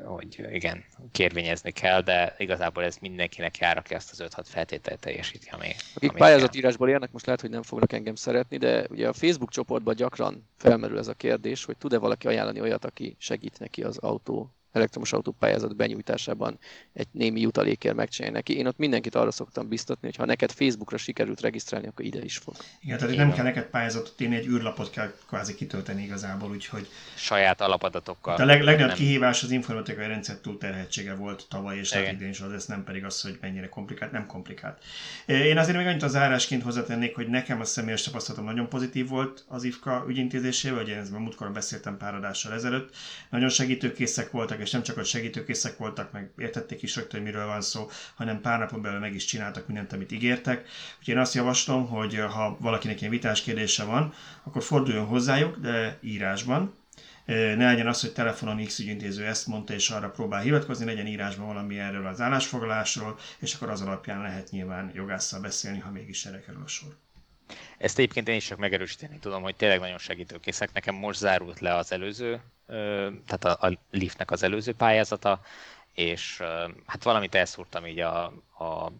hogy igen, kérvényezni kell, de igazából ez mindenkinek jár, aki ezt az 5-6 feltételt teljesíti, ami Akik pályázatírásból érnek, most lehet, hogy nem fognak engem szeretni, de ugye a Facebook csoportban gyakran felmerül ez a kérdés, hogy tud-e valaki ajánlani olyat, aki segít neki az autó elektromos autópályázat benyújtásában egy némi jutalékért megcsinálni neki. Én ott mindenkit arra szoktam biztatni, hogy ha neked Facebookra sikerült regisztrálni, akkor ide is fog. Igen, tehát nem kell neked pályázatot írni, egy űrlapot kell kvázi kitölteni igazából, úgyhogy... Saját alapadatokkal. A leg, legnagyobb nem... kihívás az informatikai rendszer túlterhetsége volt tavaly és idén is, az ez nem pedig az, hogy mennyire komplikált, nem komplikált. Én azért még annyit az zárásként hozzátennék, hogy nekem a személyes tapasztalatom nagyon pozitív volt az IFKA ügyintézésével, ugye ezt múltkor beszéltem pár adással ezelőtt. Nagyon segítőkészek voltak, voltak, és nem csak hogy segítőkészek voltak, meg értették is rögtön, hogy miről van szó, hanem pár napon belül meg is csináltak mindent, amit ígértek. Úgyhogy én azt javaslom, hogy ha valakinek ilyen vitás kérdése van, akkor forduljon hozzájuk, de írásban, ne legyen az, hogy telefonon X ügyintéző ezt mondta, és arra próbál hivatkozni, legyen írásban valami erről az állásfoglalásról, és akkor az alapján lehet nyilván jogásszal beszélni, ha mégis erre kerül a sor. Ezt egyébként én is csak megerősíteni tudom, hogy tényleg nagyon segítőkészek. Nekem most zárult le az előző, tehát a, a Liftnek az előző pályázata, és hát valamit elszúrtam így a, a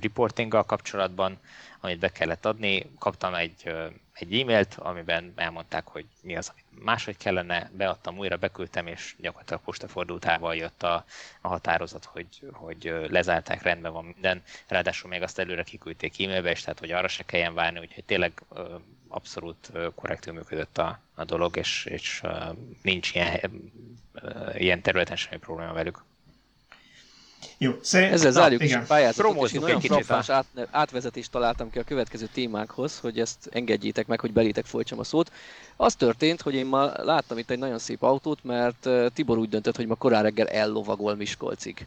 reportinggal kapcsolatban, amit be kellett adni. Kaptam egy, egy e-mailt, amiben elmondták, hogy mi az, amit máshogy kellene, beadtam újra, beküldtem, és gyakorlatilag postafordultával jött a, a határozat, hogy, hogy lezárták, rendben van minden. Ráadásul még azt előre kiküldték e-mailbe, és tehát, hogy arra se kelljen várni, úgyhogy tényleg abszolút korrektül működött a, a dolog, és, és nincs ilyen, ilyen területen semmi probléma velük. Jó, szerint... Ezzel Na, zárjuk is igen. a pályázatot, és én Promózzuk olyan frappáns át, átvezetést találtam ki a következő témánkhoz, hogy ezt engedjétek meg, hogy belétek folytsam a szót. Az történt, hogy én ma láttam itt egy nagyon szép autót, mert Tibor úgy döntött, hogy ma korán reggel ellovagol Miskolcig.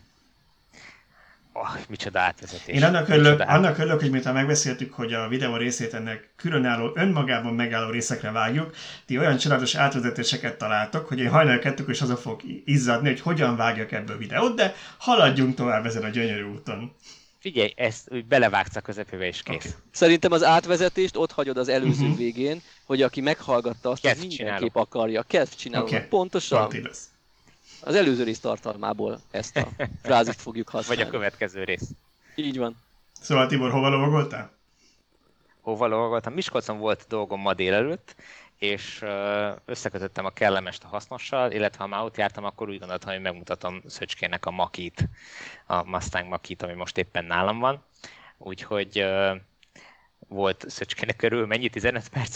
Oh, micsoda átvezetés. Én annak örülök, Micsoda annak örülök, hogy miután megbeszéltük, hogy a videó részét ennek különálló, önmagában megálló részekre vágjuk, ti olyan csodálatos átvezetéseket találtok, hogy én hajnal kettők is azon fog izzadni, hogy hogyan vágjak ebből videót, de haladjunk tovább ezen a gyönyörű úton. Figyelj, ezt úgy belevágsz a közepébe és kész. Oké. Szerintem az átvezetést ott hagyod az előző Mhm. végén, hogy aki meghallgatta azt, az Kezd mindenképp csinálom. akarja. Kezd csinálni. Oké. Pontosan. Pont. Az előző rész tartalmából ezt a *laughs* frázist fogjuk Vagy használni. a következő rész. Így van. Szóval Tibor, hova lovagoltál? Hova lovagoltam? Miskolcon volt dolgom ma délelőtt, és összekötöttem a kellemest a hasznossal, illetve ha már ott jártam, akkor úgy gondoltam, hogy megmutatom Szöcskének a makit, a Mustang makit, ami most éppen nálam van. Úgyhogy ö, volt Szöcskének körül mennyi? 15 perc?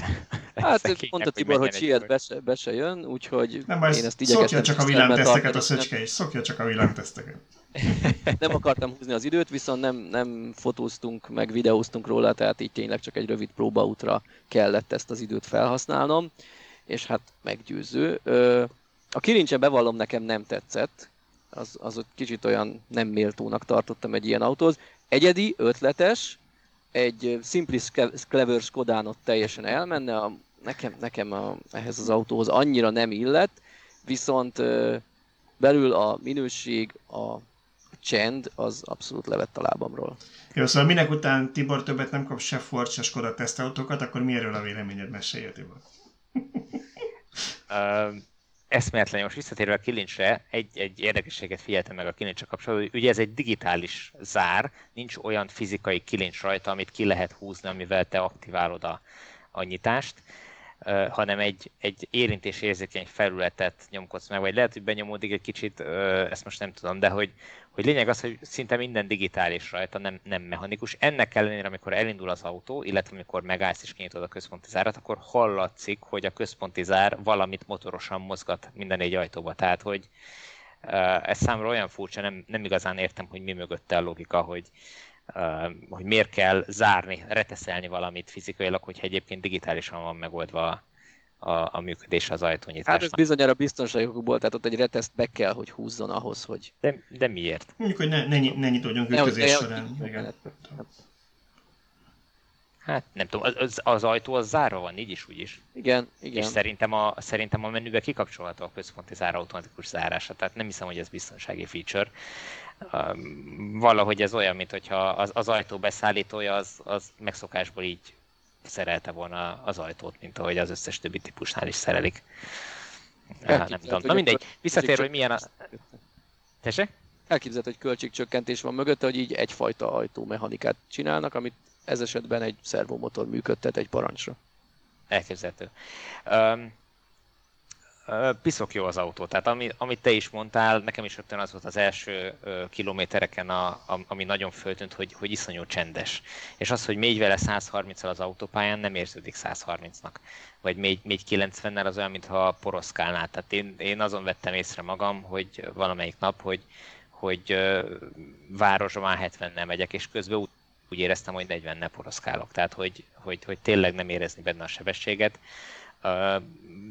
Hát mondta Tibor, hogy siet, be se, be se jön, úgyhogy Nem én ezt igyekeztem szokja csak a villámteszteket a szöcske is, szokja csak a villámteszteket. Nem akartam húzni az időt, viszont nem, nem fotóztunk, meg videóztunk róla, tehát így tényleg csak egy rövid próbaútra kellett ezt az időt felhasználnom, és hát meggyőző. A kilincse bevallom nekem nem tetszett, az, az ott kicsit olyan nem méltónak tartottam egy ilyen autóhoz. Egyedi, ötletes, egy Simply Clever Skodán ott teljesen elmenne, a, nekem, nekem a, ehhez az autóhoz annyira nem illett, viszont ö, belül a minőség, a csend az abszolút levett a lábamról. Jó, szóval minek után Tibor többet nem kap se Ford, se Skoda tesztautókat, akkor mi erről a véleményed mesélje, Tibor? Eszméletlen, most visszatérve a kilincsre, egy, egy érdekességet figyeltem meg a kilincsre kapcsolatban, hogy ugye ez egy digitális zár, nincs olyan fizikai kilincs rajta, amit ki lehet húzni, amivel te aktiválod a, a nyitást, hanem egy, egy érintésérzékeny felületet nyomkodsz meg, vagy lehet, hogy benyomódik egy kicsit, uh, ezt most nem tudom, de hogy, hogy lényeg az, hogy szinte minden digitális rajta, nem, nem mechanikus. Ennek ellenére, amikor elindul az autó, illetve amikor megállsz és kinyitod a központi zárat, akkor hallatszik, hogy a központi zár valamit motorosan mozgat minden egy ajtóba. Tehát, hogy ez számomra olyan furcsa, nem, nem igazán értem, hogy mi mögötte a logika, hogy, hogy miért kell zárni, reteszelni valamit fizikailag, hogyha egyébként digitálisan van megoldva a, a működés az Hát ez ajtónyitásnak. bizonyára biztonságokból, tehát ott egy reteszt be kell, hogy húzzon ahhoz, hogy... De, de miért? Mondjuk, hogy ne, ne, ne nyitódjunk Nehogy- ütközés nehogy során. Igen. menet. Hát nem tudom, az, az, ajtó az zárva van, így is, úgy is. Igen, És igen. szerintem a, szerintem a menübe kikapcsolható a központi zár automatikus zárása, tehát nem hiszem, hogy ez biztonsági feature. Valahogy ez olyan, mint hogyha az, az ajtó beszállítója az, az megszokásból így szerelte volna az ajtót, mint ahogy az összes többi típusnál is szerelik. Ah, nem tudom. Na mindegy, akkor visszatérve, hogy milyen a... Tessék? Elképzelhető, hogy költségcsökkentés van mögötte, hogy így egyfajta ajtómechanikát csinálnak, amit ez esetben egy szervomotor működtet egy parancsra. Elképzelhető. Um, piszok jó az autó, tehát ami, amit te is mondtál, nekem is rögtön az volt az első kilométereken, a, a, ami nagyon föltűnt, hogy, hogy iszonyú csendes. És az, hogy mégy vele 130-al az autópályán, nem érződik 130-nak. Vagy mégy, mégy 90-nel, az olyan, mintha poroszkálnál. Tehát én, én azon vettem észre magam, hogy valamelyik nap, hogy, hogy városra már 70-nel megyek, és közben úgy, úgy éreztem, hogy 40-nel poroszkálok. Tehát, hogy, hogy, hogy tényleg nem érezni benne a sebességet.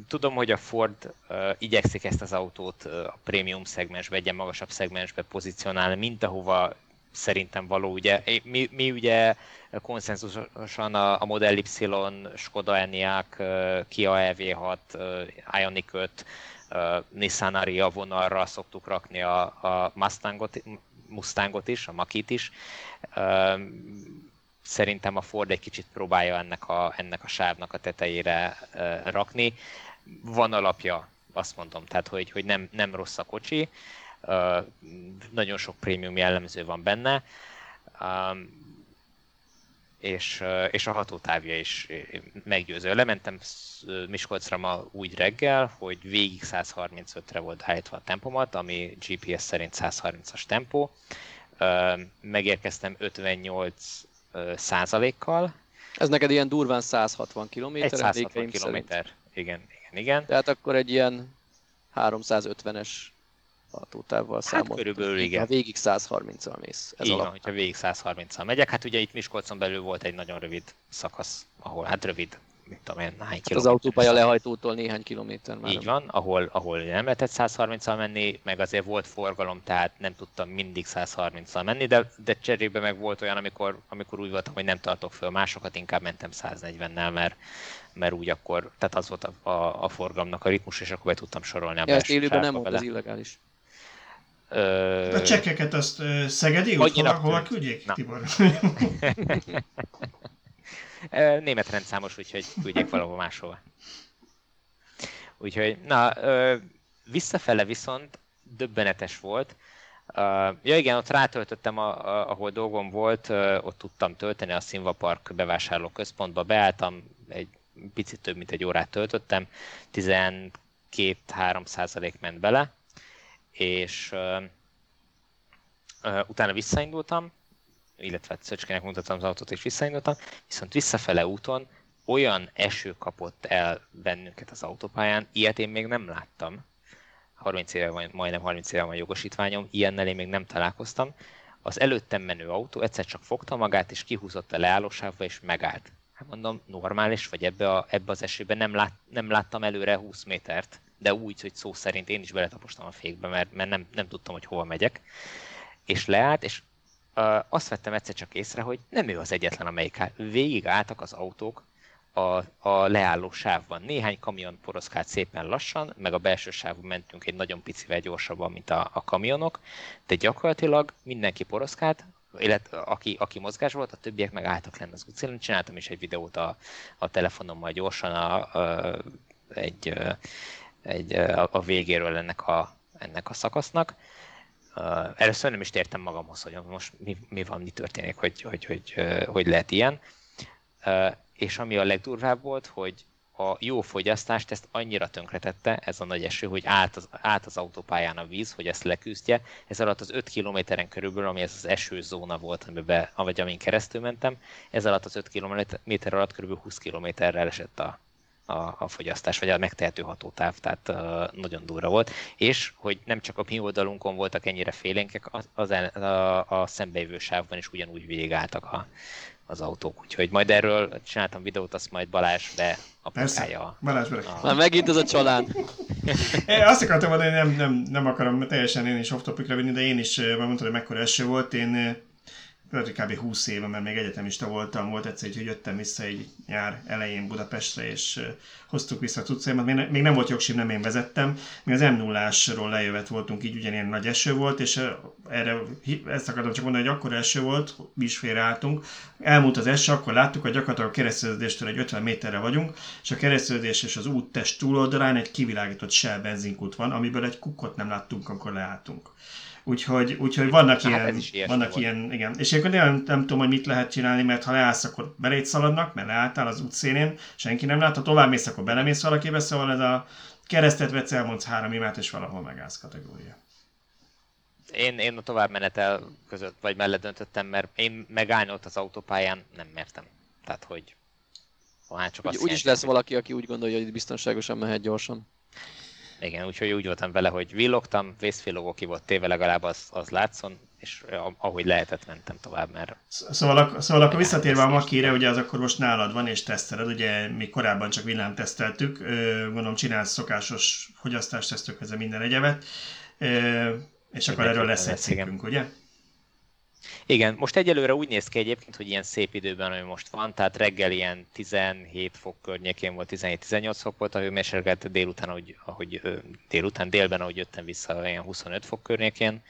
Tudom, hogy a Ford igyekszik ezt az autót a prémium szegmensbe, egy magasabb szegmensbe pozícionálni, mint ahova szerintem való. Ugye, mi, mi ugye konszenzusosan a, a Model Y, Skoda Enyaq, Kia EV6, uh, Ioniq 5, uh, Nissan Ariya vonalra szoktuk rakni a, a Mustangot, Mustangot is, a Makit is. Szerintem a Ford egy kicsit próbálja ennek a, ennek a sávnak a tetejére rakni. Van alapja, azt mondom, tehát hogy, hogy nem, nem rossz a kocsi, nagyon sok prémium jellemző van benne, és, és a hatótávja is meggyőző. Lementem Miskolcra ma úgy reggel, hogy végig 135-re volt állítva a tempomat, ami GPS szerint 130-as tempó. Megérkeztem 58 százalékkal. Ez neked ilyen durván 160 km. Egy 160 km. Igen, igen, igen. Tehát akkor egy ilyen 350-es hatótávval hát számol. körülbelül igen. Ha végig 130-al mész. Ez Igen, van, hogyha végig 130-al megyek. Hát ugye itt Miskolcon belül volt egy nagyon rövid szakasz, ahol hát rövid, mit tudom én, hány hát Az autópálya lehajtótól néhány kilométer már. Így van, ahol, ahol nem lehetett 130-al menni, meg azért volt forgalom, tehát nem tudtam mindig 130-al menni, de, de cserébe meg volt olyan, amikor, amikor úgy voltam, hogy nem tartok föl másokat, inkább mentem 140-nel, mert, mert úgy akkor, tehát az volt a, a, a forgalomnak a ritmus, és akkor be tudtam sorolni a ja, ezt élőben nem volt az illegális. Ö... A csekkeket azt Szegedi út, hova, küldjék, Na. Tibor? *laughs* *laughs* Német rendszámos, úgyhogy küldjék valahol máshova. Úgyhogy, na, visszafele viszont döbbenetes volt. Ja igen, ott rátöltöttem, ahol dolgom volt, ott tudtam tölteni a Színva Park bevásárló központba, beálltam, egy picit több mint egy órát töltöttem, 12-3 százalék ment bele, és utána visszaindultam, illetve Szöcskének mutattam az autót, és visszaindultam, viszont visszafele úton olyan eső kapott el bennünket az autópályán, ilyet én még nem láttam. 30 éve majdnem 30 éve van jogosítványom, ilyennel én még nem találkoztam. Az előttem menő autó egyszer csak fogta magát, és kihúzott a leállósávba, és megállt. Hát mondom, normális, vagy ebbe, a, ebbe az esőben nem, lát, nem láttam előre 20 métert de úgy, hogy szó szerint én is beletapostam a fékbe, mert, mert nem, nem tudtam, hogy hova megyek. És leállt, és azt vettem egyszer csak észre, hogy nem ő az egyetlen, amelyik áll. Végig az autók a, a leálló sávban. Néhány kamion poroszkált szépen lassan, meg a belső sávban mentünk egy nagyon picivel gyorsabban, mint a, a kamionok, de gyakorlatilag mindenki poroszkált, illetve aki, aki mozgás volt, a többiek meg álltak lenne az utcán. Csináltam is egy videót a, a telefonommal gyorsan, a, a, egy, egy, a végéről ennek a, ennek a szakasznak. Uh, először nem is tértem magamhoz, hogy most mi, mi van, mi történik, hogy, hogy, hogy, hogy, hogy lehet ilyen. Uh, és ami a legdurvább volt, hogy a jó fogyasztást ezt annyira tönkretette, ez a nagy eső, hogy állt az, állt az autópályán a víz, hogy ezt leküzdje. Ez alatt az 5 kilométeren körülbelül, ami ez az esőzóna volt, amiben, vagy amin keresztül mentem, ez alatt az 5 kilométer alatt körülbelül 20 kilométerrel esett a, a, a fogyasztás, vagy a megtehető hatótáv, tehát uh, nagyon durva volt. És hogy nem csak a mi oldalunkon voltak ennyire félénkek, az, az a, a szembejövő sávban is ugyanúgy végigálltak a, az autók. Úgyhogy majd erről csináltam videót, azt majd Balázs be a Balázs be. A... Már megint ez a csalán. *laughs* Én azt akartam mondani, hogy nem, nem, nem akarom teljesen én is off-topicra vinni, de én is mondtam, hogy mekkora eső volt. Én hogy kb. 20 éve, mert még egyetemista voltam, volt egyszer, hogy jöttem vissza egy nyár elején Budapestre, és hoztuk vissza a cuccaimat. Még, nem volt jogsim, nem én vezettem. Mi az m 0 lejövet voltunk, így ugyanilyen nagy eső volt, és erre ezt akartam csak mondani, hogy akkor eső volt, mi is félreálltunk. Elmúlt az eső, akkor láttuk, hogy gyakorlatilag a kereszteződéstől egy 50 méterre vagyunk, és a kereszteződés és az úttest túloldalán egy kivilágított Shell benzinkút van, amiből egy kukkot nem láttunk, amikor leálltunk. Úgyhogy, úgyhogy vannak hát ilyen, vannak ilyen, igen. És én nem, nem tudom, hogy mit lehet csinálni, mert ha leállsz, akkor beléd szaladnak, mert leálltál az útszénén, senki nem lát, ha tovább mész, akkor belemész valakibe, szóval ez a keresztet vetsz, elmondsz három imát, és valahol megállsz kategória. Én, én a továbbmenetel között, vagy mellett döntöttem, mert én megállni ott az autópályán nem mertem. Tehát, hogy ha csak úgy, úgy is lesz valaki, aki úgy gondolja, hogy biztonságosan mehet gyorsan. Igen, úgyhogy úgy voltam vele, hogy villogtam, vészfillogó ki volt téve, legalább az, az látszon, és ahogy lehetett, mentem tovább, mert... Szóval, szóval akkor visszatérve a Makire, ugye az akkor most nálad van és teszteled, ugye mi korábban csak villám teszteltük, gondolom csinálsz szokásos fogyasztástesztőkhez minden egyebet, és akkor erről lesz egy cikkünk, ugye? Igen, most egyelőre úgy néz ki egyébként, hogy ilyen szép időben, ami most van, tehát reggel ilyen 17 fok környékén volt, 17-18 fok volt a hőmérséklet, délután, ahogy, ahogy délután, délben, ahogy jöttem vissza, ilyen 25 fok környékén.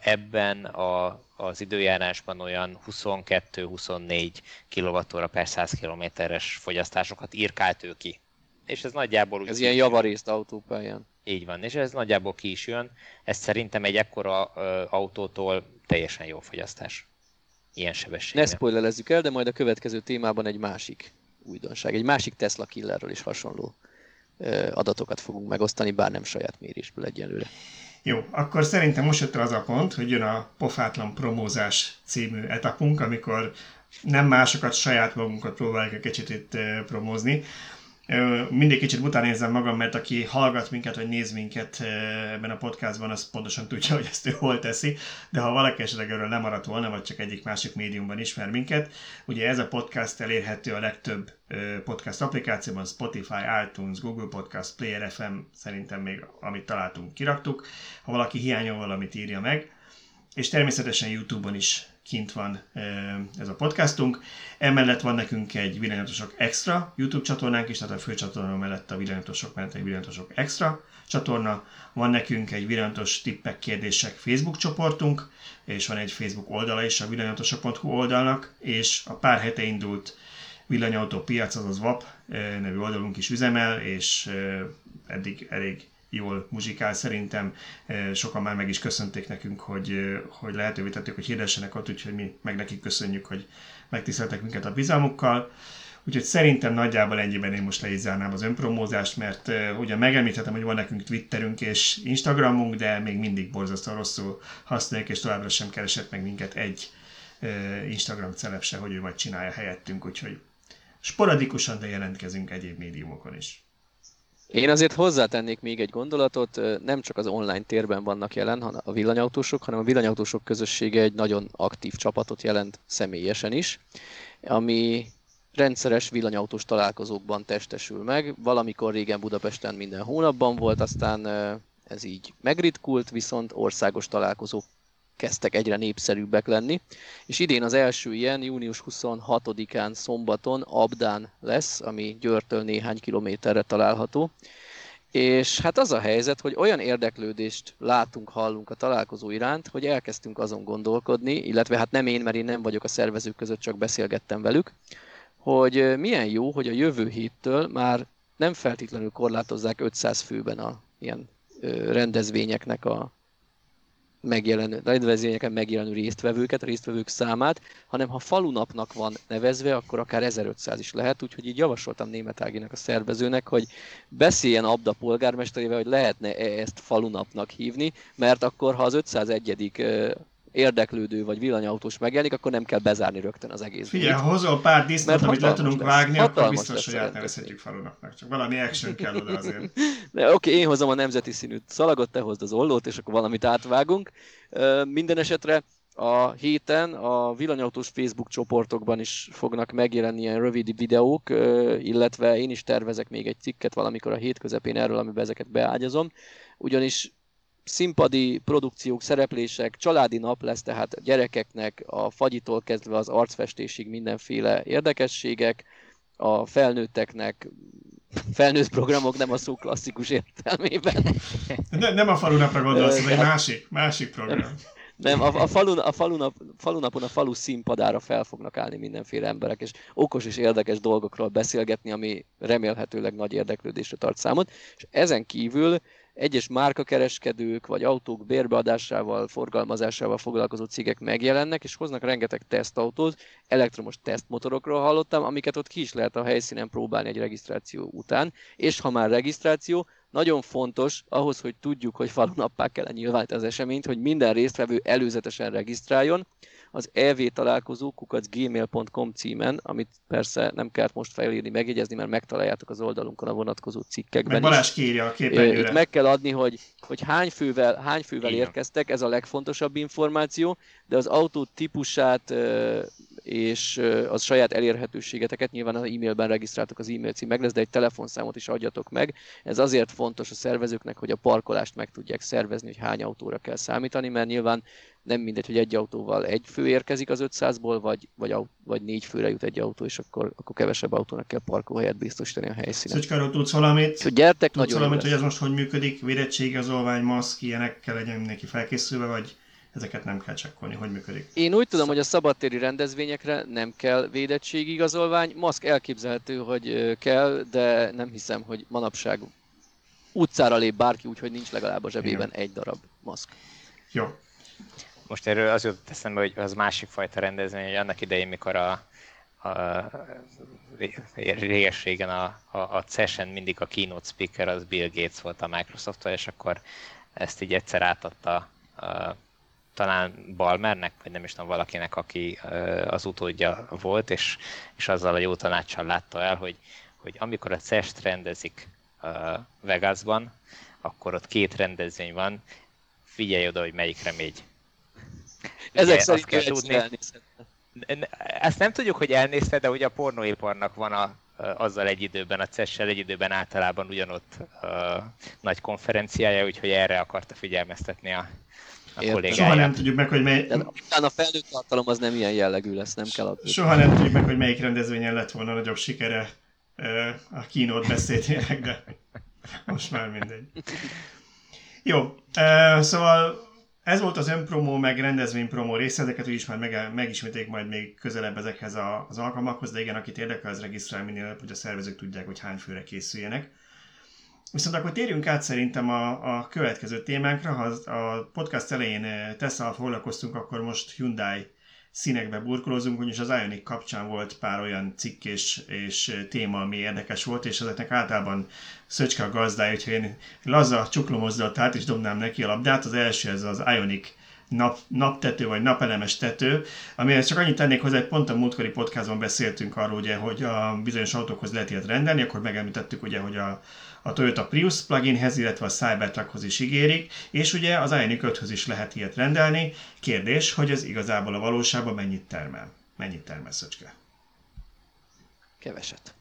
Ebben a, az időjárásban olyan 22-24 kWh per 100 km-es fogyasztásokat írkált ő ki. És ez nagyjából... Ez ilyen javarészt autópályán. Így van, és ez nagyjából ki is jön. Ez szerintem egy ekkora autótól teljesen jó fogyasztás. Ilyen sebességgel. Ne spoilerezzük el, de majd a következő témában egy másik újdonság, egy másik Tesla killerről is hasonló adatokat fogunk megosztani, bár nem saját mérésből egyelőre. Jó, akkor szerintem most jött az a pont, hogy jön a Pofátlan promózás című etapunk, amikor nem másokat, saját magunkat próbáljuk egy kicsit itt promózni. Mindig kicsit utánézem magam, mert aki hallgat minket, vagy néz minket ebben a podcastban, az pontosan tudja, hogy ezt ő hol teszi, de ha valaki esetleg erről lemaradt volna, vagy csak egyik másik médiumban ismer minket, ugye ez a podcast elérhető a legtöbb podcast applikációban, Spotify, iTunes, Google Podcast, Player FM, szerintem még amit találtunk, kiraktuk. Ha valaki hiányol valamit, írja meg. És természetesen YouTube-on is kint van ez a podcastunk. Emellett van nekünk egy Villanyatosok Extra YouTube csatornánk is, tehát a fő csatorna mellett a Villanyatosok mellett egy Villanyatosok Extra csatorna. Van nekünk egy Villanyatos tippek, kérdések Facebook csoportunk, és van egy Facebook oldala is a villanyatosok.hu oldalnak, és a pár hete indult villanyautó piac, azaz VAP nevű oldalunk is üzemel, és eddig elég jól muzsikál szerintem. Sokan már meg is köszönték nekünk, hogy, hogy lehetővé tettük, hogy hirdessenek ott, úgyhogy mi meg nekik köszönjük, hogy megtiszteltek minket a bizalmukkal. Úgyhogy szerintem nagyjából ennyiben én most le is zárnám az önpromózást, mert uh, ugye megemlíthetem, hogy van nekünk Twitterünk és Instagramunk, de még mindig borzasztóan rosszul használjuk, és továbbra sem keresett meg minket egy uh, Instagram celeb hogy ő majd csinálja helyettünk, úgyhogy sporadikusan, de jelentkezünk egyéb médiumokon is. Én azért hozzátennék még egy gondolatot, nem csak az online térben vannak jelen a villanyautósok, hanem a villanyautósok közössége egy nagyon aktív csapatot jelent személyesen is, ami rendszeres villanyautós találkozókban testesül meg. Valamikor régen Budapesten minden hónapban volt, aztán ez így megritkult, viszont országos találkozók kezdtek egyre népszerűbbek lenni, és idén az első ilyen június 26-án szombaton Abdán lesz, ami Győrtől néhány kilométerre található, és hát az a helyzet, hogy olyan érdeklődést látunk, hallunk a találkozó iránt, hogy elkezdtünk azon gondolkodni, illetve hát nem én, mert én nem vagyok a szervezők között, csak beszélgettem velük, hogy milyen jó, hogy a jövő héttől már nem feltétlenül korlátozzák 500 főben a ilyen rendezvényeknek a megjelenő, rendezvényeken megjelenő résztvevőket, résztvevők számát, hanem ha falunapnak van nevezve, akkor akár 1500 is lehet, úgyhogy így javasoltam Német Áginak a szervezőnek, hogy beszéljen Abda polgármesterével, hogy lehetne ezt falunapnak hívni, mert akkor ha az 501 érdeklődő vagy villanyautós megjelenik, akkor nem kell bezárni rögtön az egész. Figyelj, ha hozol pár disznót, amit le tudunk lesz. vágni, hatalmas akkor biztos, hogy átnevezhetjük falunapnak. Csak valami action kell oda azért. *laughs* De oké, okay, én hozom a nemzeti színű szalagot, te hozd az ollót, és akkor valamit átvágunk. Minden esetre a héten a villanyautós Facebook csoportokban is fognak megjelenni ilyen rövid videók, illetve én is tervezek még egy cikket valamikor a hét közepén erről, amiben ezeket beágyazom. Ugyanis színpadi produkciók, szereplések, családi nap lesz, tehát a gyerekeknek a fagyitól kezdve az arcfestésig mindenféle érdekességek, a felnőtteknek felnőtt programok nem a szó klasszikus értelmében. Ne, nem a falunapra gondolsz, ez egy másik, másik program. Nem, a, a, falun, a falunap, falunapon a falu színpadára fel fognak állni mindenféle emberek, és okos és érdekes dolgokról beszélgetni, ami remélhetőleg nagy érdeklődésre tart számot. És ezen kívül egyes márkakereskedők vagy autók bérbeadásával, forgalmazásával foglalkozó cégek megjelennek, és hoznak rengeteg tesztautót, elektromos tesztmotorokról hallottam, amiket ott ki is lehet a helyszínen próbálni egy regisztráció után, és ha már regisztráció, nagyon fontos ahhoz, hogy tudjuk, hogy falunappá kell nyilvánítani az eseményt, hogy minden résztvevő előzetesen regisztráljon, az ev találkozó gmail.com címen, amit persze nem kellett most felírni, megjegyezni, mert megtaláljátok az oldalunkon a vonatkozó cikkekben Meg Balázs kírja a képernyőre. Itt meg kell adni, hogy, hogy hány fővel, hány fővel érkeztek, ez a legfontosabb információ, de az autó típusát és az saját elérhetőségeteket nyilván az e-mailben regisztráltok, az e-mail cím meg lesz, de egy telefonszámot is adjatok meg. Ez azért fontos a szervezőknek, hogy a parkolást meg tudják szervezni, hogy hány autóra kell számítani, mert nyilván nem mindegy, hogy egy autóval egy fő érkezik az 500-ból, vagy, vagy, vagy négy főre jut egy autó, és akkor, akkor kevesebb autónak kell parkolóhelyet biztosítani a helyszínen. Szöcskáról tudsz valamit? Szóval gyertek, tudsz valamit, hogy ez most hogy működik? Védettségigazolvány, maszk, ilyenekkel legyen mindenki felkészülve, vagy ezeket nem kell csekkolni, hogy működik? Én úgy tudom, hogy a szabadtéri rendezvényekre nem kell védettségigazolvány. Maszk elképzelhető, hogy kell, de nem hiszem, hogy manapság utcára lép bárki, úgyhogy nincs legalább a zsebében Igen. egy darab maszk. Jó, most erről az jutott eszembe, hogy az másik fajta rendezvény, hogy annak idején, mikor a, a réges régen a, a, a session mindig a keynote speaker az Bill Gates volt a microsoft és akkor ezt így egyszer átadta a, talán Balmernek, vagy nem is tudom, valakinek, aki az utódja volt, és, és azzal a jó tanácssal látta el, hogy hogy amikor a CES-t rendezik Vegasban, akkor ott két rendezvény van, figyelj oda, hogy melyikre megy. Ezek szerint kell tudni. Ezt nem tudjuk, hogy elnézte, de ugye a pornóiparnak van a, azzal egy időben, a CES-sel egy időben általában ugyanott uh, nagy konferenciája, úgyhogy erre akarta figyelmeztetni a, a kollégáját. Soha nem tudjuk meg, hogy mely... a felnőtt tartalom az nem ilyen jellegű lesz, nem kell adni. Soha nem tudjuk meg, hogy melyik rendezvényen lett volna nagyobb sikere a kínót beszédének, de most már mindegy. Jó, szóval ez volt az önpromó, meg rendezvénypromó része, ezeket úgyis már meg, megismételjük majd még közelebb ezekhez a, az alkalmakhoz, de igen, akit érdekel, az regisztrál minél előbb, hogy a szervezők tudják, hogy hány főre készüljenek. Viszont akkor térjünk át szerintem a, a következő témánkra. Ha a podcast elején Tesla foglalkoztunk, akkor most Hyundai színekbe burkolózunk, ugyanis az Ionic kapcsán volt pár olyan cikk és, és téma, ami érdekes volt, és ezeknek általában Szöcske a gazdája, úgyhogy én laza csuklomozdatát is dobnám neki a labdát. Az első ez az Ionic nap, naptető vagy napelemes tető, amihez csak annyit tennék hozzá, hogy pont a múltkori podcastban beszéltünk arról, ugye, hogy a bizonyos autókhoz lehet ilyet rendelni, akkor megemlítettük ugye, hogy a, a Toyota Prius pluginhez, illetve a Cybertruckhoz is ígérik, és ugye az Ioniq 5 is lehet ilyet rendelni. Kérdés, hogy ez igazából a valóságban mennyit termel? Mennyit termel Szöcske? Keveset.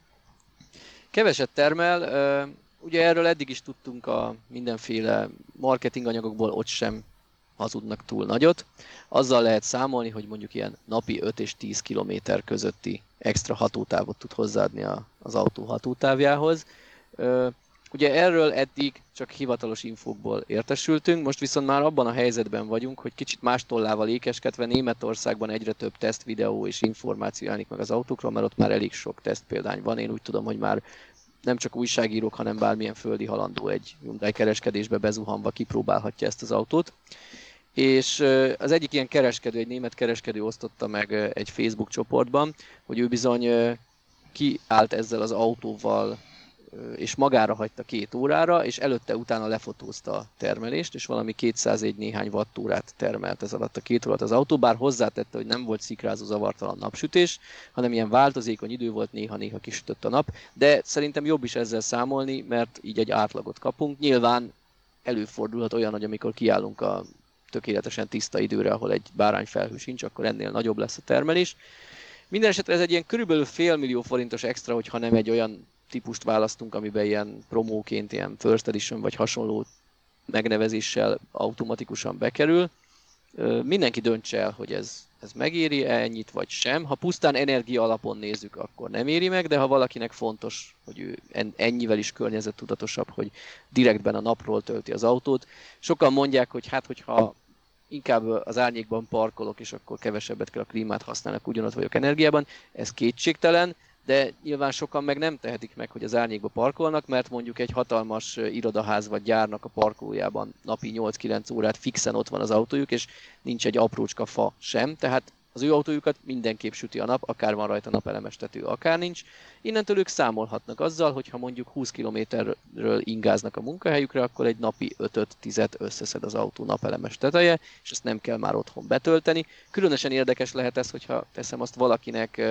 Keveset termel, ugye erről eddig is tudtunk a mindenféle marketinganyagokból, ott sem hazudnak túl nagyot. Azzal lehet számolni, hogy mondjuk ilyen napi 5 és 10 km közötti extra hatótávot tud hozzáadni az autó hatótávjához. Ugye erről eddig csak hivatalos infókból értesültünk, most viszont már abban a helyzetben vagyunk, hogy kicsit más tollával ékeskedve Németországban egyre több teszt videó és információ jelenik meg az autókról, mert ott már elég sok teszt példány van. Én úgy tudom, hogy már nem csak újságírók, hanem bármilyen földi halandó egy Hyundai kereskedésbe bezuhanva kipróbálhatja ezt az autót. És az egyik ilyen kereskedő, egy német kereskedő osztotta meg egy Facebook csoportban, hogy ő bizony kiállt ezzel az autóval és magára hagyta két órára, és előtte-utána lefotózta a termelést, és valami 201 néhány wattórát termelt ez alatt a két órát az autó, bár hozzátette, hogy nem volt szikrázó zavartalan napsütés, hanem ilyen változékony idő volt, néha-néha kisütött a nap, de szerintem jobb is ezzel számolni, mert így egy átlagot kapunk. Nyilván előfordulhat olyan, hogy amikor kiállunk a tökéletesen tiszta időre, ahol egy bárányfelhő sincs, akkor ennél nagyobb lesz a termelés. Minden esetre ez egy ilyen körülbelül fél millió forintos extra, hogyha nem egy olyan típust választunk, amiben ilyen promóként, ilyen first edition vagy hasonló megnevezéssel automatikusan bekerül. Mindenki döntse el, hogy ez, ez megéri -e ennyit vagy sem. Ha pusztán energia alapon nézzük, akkor nem éri meg, de ha valakinek fontos, hogy ő ennyivel is környezettudatosabb, hogy direktben a napról tölti az autót. Sokan mondják, hogy hát, hogyha inkább az árnyékban parkolok, és akkor kevesebbet kell a klímát használni, ugyanott vagyok energiában. Ez kétségtelen, de nyilván sokan meg nem tehetik meg, hogy az árnyékba parkolnak, mert mondjuk egy hatalmas irodaház vagy gyárnak a parkolójában napi 8-9 órát fixen ott van az autójuk, és nincs egy aprócska fa sem, tehát az ő autójukat mindenképp süti a nap, akár van rajta napelemestető, akár nincs. Innentől ők számolhatnak azzal, hogy ha mondjuk 20 kilométerről ingáznak a munkahelyükre, akkor egy napi 5-10-et összeszed az autó napelemes teteje, és ezt nem kell már otthon betölteni. Különösen érdekes lehet ez, hogyha teszem azt valakinek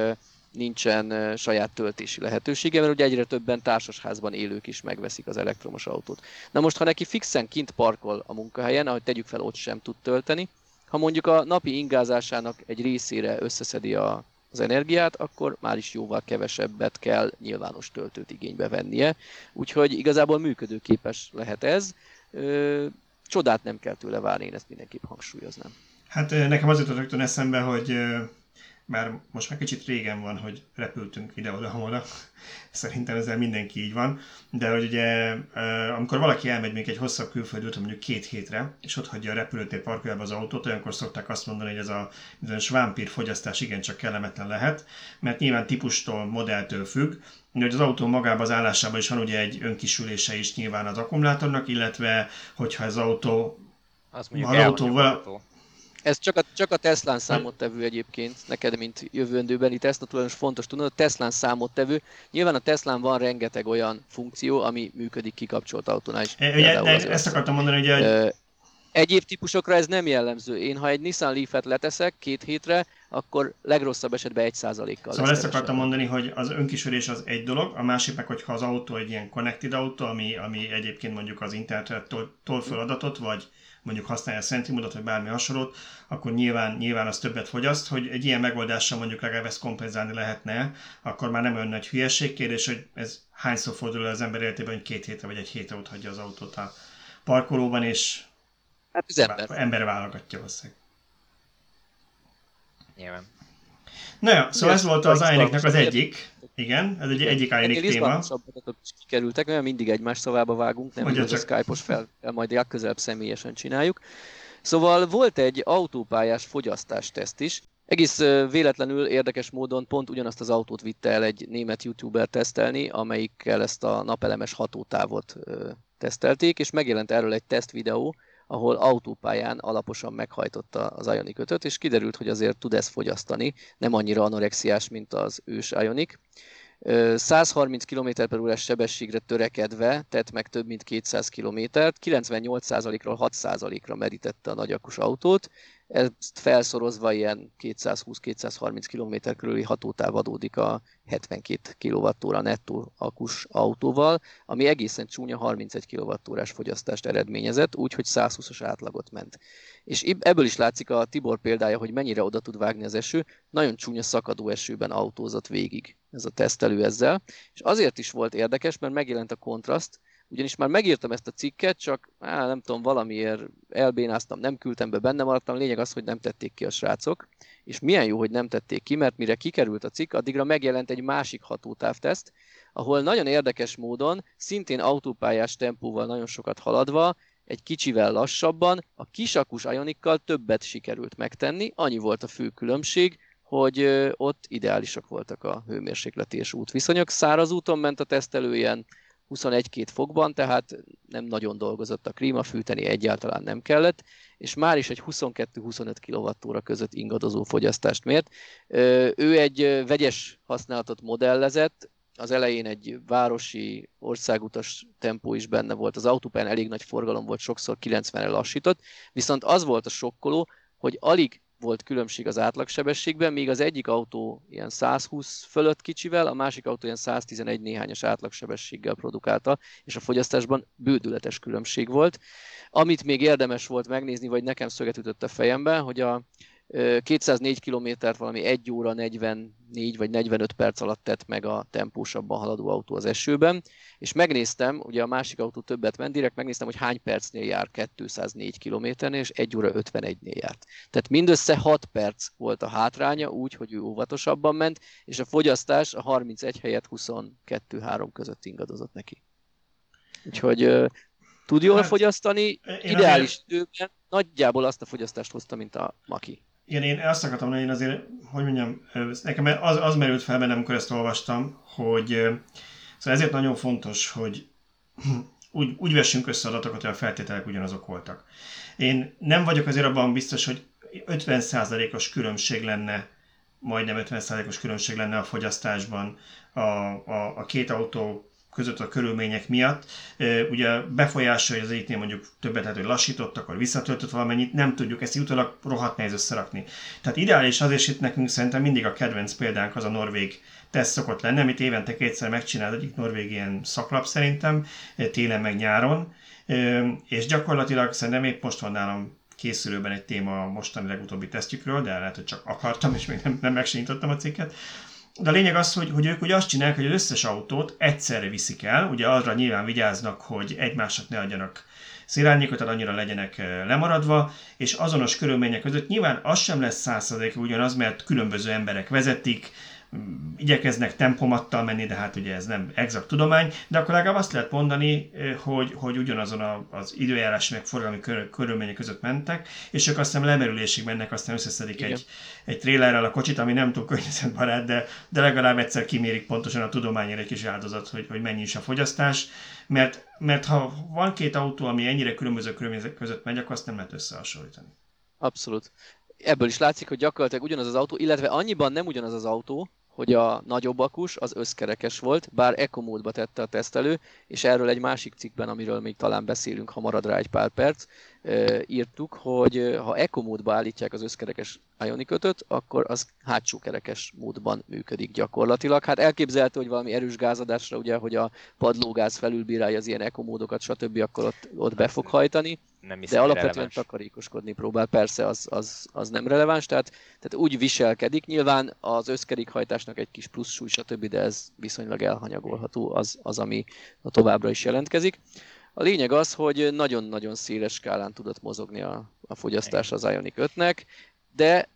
nincsen saját töltési lehetősége, mert ugye egyre többen társasházban élők is megveszik az elektromos autót. Na most, ha neki fixen kint parkol a munkahelyen, ahogy tegyük fel, ott sem tud tölteni, ha mondjuk a napi ingázásának egy részére összeszedi a, az energiát, akkor már is jóval kevesebbet kell nyilvános töltőt igénybe vennie. Úgyhogy igazából működőképes lehet ez. Csodát nem kell tőle várni, én ezt mindenképp hangsúlyoznám. Hát nekem az jutott rögtön eszembe, hogy bár most már kicsit régen van, hogy repültünk ide-oda-oda, *laughs* szerintem ezzel mindenki így van, de hogy ugye amikor valaki elmegy még egy hosszabb külföldi úton, mondjuk két hétre, és ott hagyja a repülőtér parkoljába az autót, olyankor szokták azt mondani, hogy ez a bizonyos vámpír fogyasztás igencsak kellemetlen lehet, mert nyilván típustól, modelltől függ, hogy az autó magában az állásában is van ugye egy önkisülése is nyilván az akkumulátornak, illetve hogyha az autó az mondjuk az autó, ez csak a, csak a Teslán számottevő egyébként, neked, mint jövőendőbeni Tesla tulajdonos fontos tudnod, a Teslán számottevő. Nyilván a Teslán van rengeteg olyan funkció, ami működik kikapcsolt autónál is. E, ugye, ezt akartam mondani, hogy... Egyéb típusokra ez nem jellemző. Én ha egy Nissan Leaf-et leteszek két hétre, akkor legrosszabb esetben egy százalékkal Szóval ezt akartam mondani, hogy az önkismerés az egy dolog, a másik meg, hogyha az autó egy ilyen connected autó, ami, ami egyébként mondjuk az internettől föl adatot, vagy mondjuk használja a Sentimodot, vagy bármi hasonlót, akkor nyilván, nyilván az többet fogyaszt, hogy egy ilyen megoldással mondjuk legalább ezt kompenzálni lehetne, akkor már nem olyan nagy hülyeség kérdés, hogy ez hányszor fordul az ember életében, hogy két hétre vagy egy hétre ott hagyja az autót a parkolóban, és hát az ember. ember válogatja valószínűleg. Nyilván. Na jó, szóval ez volt az Ionic-nek az egyik. Igen, ez egy egyik Ionic téma. is kikerültek, mert mindig egymás szavába vágunk, nem hogy a Skype-os fel, majd legközelebb személyesen csináljuk. Szóval volt egy autópályás fogyasztásteszt is, egész véletlenül, érdekes módon pont ugyanazt az autót vitte el egy német youtuber tesztelni, amelyikkel ezt a napelemes hatótávot tesztelték, és megjelent erről egy teszt videó, ahol autópályán alaposan meghajtotta az Ionic 5 és kiderült, hogy azért tud ezt fogyasztani, nem annyira anorexiás, mint az ős Ionic. 130 km per órás sebességre törekedve tett meg több mint 200 km-t, 98%-ról 6%-ra merítette a nagyakus autót, ezt felszorozva ilyen 220-230 km körüli hatótáv adódik a 72 kWh nettó akus autóval, ami egészen csúnya 31 kWh fogyasztást eredményezett, úgyhogy 120-as átlagot ment. És ebből is látszik a Tibor példája, hogy mennyire oda tud vágni az eső, nagyon csúnya szakadó esőben autózott végig ez a tesztelő ezzel, és azért is volt érdekes, mert megjelent a kontraszt, ugyanis már megírtam ezt a cikket, csak á, nem tudom, valamiért elbénáztam, nem küldtem be, benne maradtam, lényeg az, hogy nem tették ki a srácok, és milyen jó, hogy nem tették ki, mert mire kikerült a cikk, addigra megjelent egy másik hatótávteszt, ahol nagyon érdekes módon, szintén autópályás tempóval nagyon sokat haladva, egy kicsivel lassabban, a kisakus Ionikkal többet sikerült megtenni, annyi volt a fő különbség, hogy ott ideálisak voltak a hőmérsékleti és útviszonyok. Száraz úton ment a tesztelő ilyen 21-2 fokban, tehát nem nagyon dolgozott a klíma, fűteni egyáltalán nem kellett, és már is egy 22-25 kWh között ingadozó fogyasztást mért. Ő egy vegyes használatot modellezett, az elején egy városi országutas tempó is benne volt, az autópályán elég nagy forgalom volt, sokszor 90-re lassított, viszont az volt a sokkoló, hogy alig volt különbség az átlagsebességben, míg az egyik autó ilyen 120 fölött kicsivel, a másik autó ilyen 111 néhányas átlagsebességgel produkálta, és a fogyasztásban bődületes különbség volt. Amit még érdemes volt megnézni, vagy nekem szöget ütött a fejembe, hogy a 204 kilométert valami 1 óra 44 vagy 45 perc alatt tett meg a tempósabban haladó autó az esőben, és megnéztem, ugye a másik autó többet ment, direkt megnéztem, hogy hány percnél jár 204 kilométernél, és 1 óra 51-nél járt. Tehát mindössze 6 perc volt a hátránya, úgy, hogy ő óvatosabban ment, és a fogyasztás a 31 helyett 22-3 között ingadozott neki. Úgyhogy tud jól hát, fogyasztani, ideális azért... időben nagyjából azt a fogyasztást hozta, mint a Maki. Igen, én azt akartam hogy én azért, hogy mondjam, nekem az, az merült fel bennem, amikor ezt olvastam, hogy szóval ezért nagyon fontos, hogy *clears throat* úgy, úgy vessünk össze adatokat, hogy a feltételek ugyanazok voltak. Én nem vagyok azért abban biztos, hogy 50%-os különbség lenne, majdnem 50%-os különbség lenne a fogyasztásban a, a, a két autó között a körülmények miatt. Ugye befolyásolja az egyiknél mondjuk többet lehet, hogy lassított, akkor visszatöltött valamennyit, nem tudjuk, ezt utólag rohadt nehéz összerakni. Tehát ideális az, és itt nekünk szerintem mindig a kedvenc példánk az a norvég teszt szokott lenni, amit évente kétszer megcsinál egyik norvég ilyen szaklap szerintem, télen meg nyáron, és gyakorlatilag szerintem épp most van nálam készülőben egy téma a mostani legutóbbi tesztjükről, de lehet, hogy csak akartam, és még nem, nem megsintottam a cikket. De a lényeg az, hogy, hogy ők ugye azt csinálják, hogy az összes autót egyszerre viszik el, ugye arra nyilván vigyáznak, hogy egymásnak ne adjanak szélárnyékot, tehát annyira legyenek lemaradva, és azonos körülmények között nyilván az sem lesz százszerzékig ugyanaz, mert különböző emberek vezetik, igyekeznek tempomattal menni, de hát ugye ez nem exakt tudomány, de akkor legalább azt lehet mondani, hogy, hogy ugyanazon a, az időjárás meg forgalmi kör, körülmények között mentek, és ők aztán lemerülésig mennek, aztán összeszedik egy, egy trélerrel a kocsit, ami nem túl környezetbarát, de, de legalább egyszer kimérik pontosan a tudományért egy kis áldozat, hogy, hogy mennyi is a fogyasztás, mert, mert ha van két autó, ami ennyire különböző körülmények között megy, akkor azt nem lehet összehasonlítani. Abszolút. Ebből is látszik, hogy gyakorlatilag ugyanaz az autó, illetve annyiban nem ugyanaz az autó, hogy a nagyobb akus az összkerekes volt, bár Eco módba tette a tesztelő, és erről egy másik cikkben, amiről még talán beszélünk, ha marad rá egy pár perc, írtuk, hogy ha Eco módba állítják az összkerekes Ionic 5 akkor az hátsó kerekes módban működik gyakorlatilag. Hát elképzelhető, hogy valami erős gázadásra, ugye, hogy a padlógáz felülbírálja az ilyen Eco módokat, stb. akkor ott, ott be fog hajtani nem de alapvetően releváns. takarékoskodni próbál, persze az, az, az nem releváns, tehát, tehát úgy viselkedik, nyilván az összkerékhajtásnak egy kis plusz súly, stb., de ez viszonylag elhanyagolható, az, az ami a továbbra is jelentkezik. A lényeg az, hogy nagyon-nagyon széles skálán tudott mozogni a, a fogyasztás az Ioniq 5-nek, de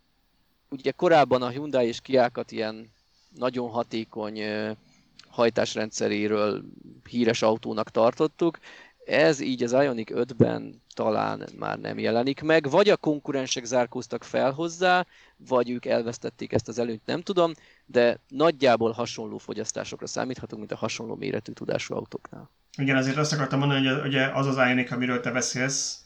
ugye korábban a Hyundai és Kiákat ilyen nagyon hatékony hajtásrendszeréről híres autónak tartottuk, ez így az Ionic 5-ben talán már nem jelenik meg, vagy a konkurensek zárkóztak fel hozzá, vagy ők elvesztették ezt az előnyt, nem tudom, de nagyjából hasonló fogyasztásokra számíthatunk, mint a hasonló méretű tudású autóknál. Igen, azért azt akartam mondani, hogy ugye az az Ionic, amiről te beszélsz,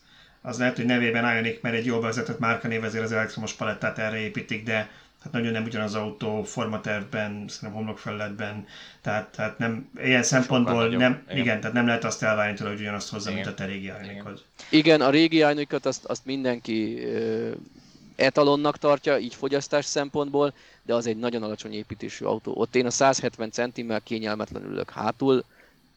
az lehet, hogy nevében Ionic, mert egy jól vezetett márkanév, ezért az elektromos palettát erre építik, de hát nagyon nem ugyanaz az autó formatervben, szerintem homlokfelületben, tehát, tehát nem, ilyen szempontból nem, igen. igen. tehát nem lehet azt elvárni tőle, hogy ugyanazt hozzá, igen. mint a te régi Ioniqhoz. Igen, a régi Ioniqot azt, azt mindenki ö, etalonnak tartja, így fogyasztás szempontból, de az egy nagyon alacsony építésű autó. Ott én a 170 centimmel kényelmetlenül ülök hátul,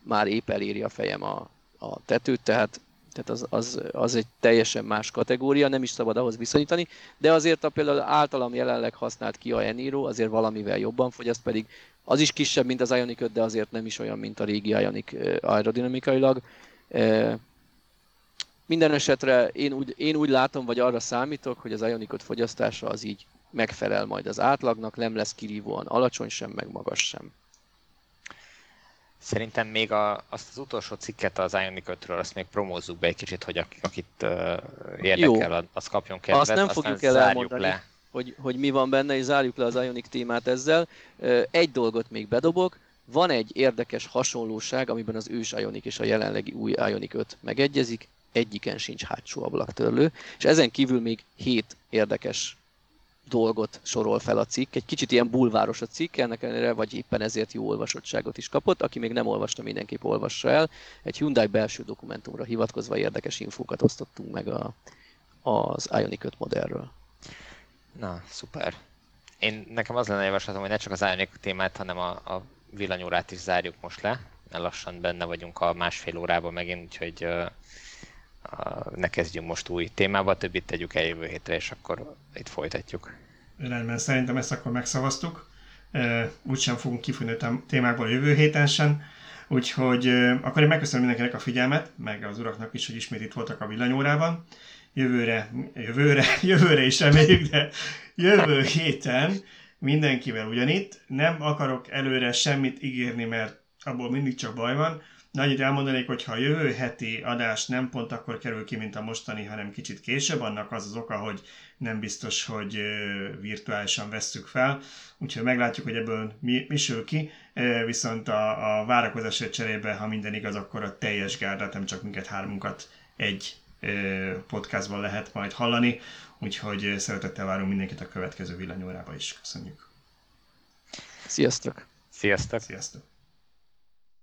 már épp eléri a fejem a, a tetőt, tehát tehát az, az, az egy teljesen más kategória, nem is szabad ahhoz viszonyítani, de azért a például általam jelenleg használt Kia Eniro azért valamivel jobban fogyaszt, pedig az is kisebb, mint az Ioniq 5, de azért nem is olyan, mint a régi Ioniq aerodinamikailag. Minden esetre én úgy, én úgy látom, vagy arra számítok, hogy az Ioniq 5 fogyasztása az így megfelel majd az átlagnak, nem lesz kirívóan alacsony sem, meg magas sem. Szerintem még a, azt az utolsó cikket az Ionic 5-ről, azt még promózzuk be egy kicsit, hogy akit, akit uh, érdekel, Jó. az kapjon kedvet. Azt nem fogjuk el elmondani, le. Hogy, hogy mi van benne, és zárjuk le az Ionic témát ezzel. Egy dolgot még bedobok, van egy érdekes hasonlóság, amiben az ős Ionic és a jelenlegi új Ionic 5 megegyezik, egyiken sincs hátsó ablaktörlő, és ezen kívül még hét érdekes dolgot sorol fel a cikk. Egy kicsit ilyen bulváros a cikk, ennek ellenére, vagy éppen ezért jó olvasottságot is kapott. Aki még nem olvasta, mindenképp olvassa el. Egy Hyundai belső dokumentumra hivatkozva érdekes infókat osztottunk meg a, az Ioniq 5 modellről. Na, szuper. Én nekem az lenne javaslatom, hogy ne csak az Ioniq témát, hanem a, a villanyórát is zárjuk most le, lassan benne vagyunk a másfél órában megint, úgyhogy uh, ne kezdjünk most új témával, többit tegyük el jövő hétre, és akkor itt folytatjuk. Rendben, szerintem ezt akkor megszavaztuk. Úgysem fogunk kifújni a témákból a jövő héten sem. Úgyhogy akkor én megköszönöm mindenkinek a figyelmet, meg az uraknak is, hogy ismét itt voltak a villanyórában. Jövőre, jövőre, *laughs* jövőre is reméljük, de jövő héten mindenkivel ugyanitt. Nem akarok előre semmit ígérni, mert abból mindig csak baj van. De annyit elmondanék, hogy ha a jövő heti adás nem pont akkor kerül ki, mint a mostani, hanem kicsit később, annak az az oka, hogy nem biztos, hogy virtuálisan vesszük fel, úgyhogy meglátjuk, hogy ebből mi, mi sül ki, viszont a, a várakozás cserébe, ha minden igaz, akkor a teljes gárdát, nem csak minket hármunkat egy podcastban lehet majd hallani, úgyhogy szeretettel várunk mindenkit a következő villanyórába is. Köszönjük! Sziasztok! Sziasztok! Sziasztok!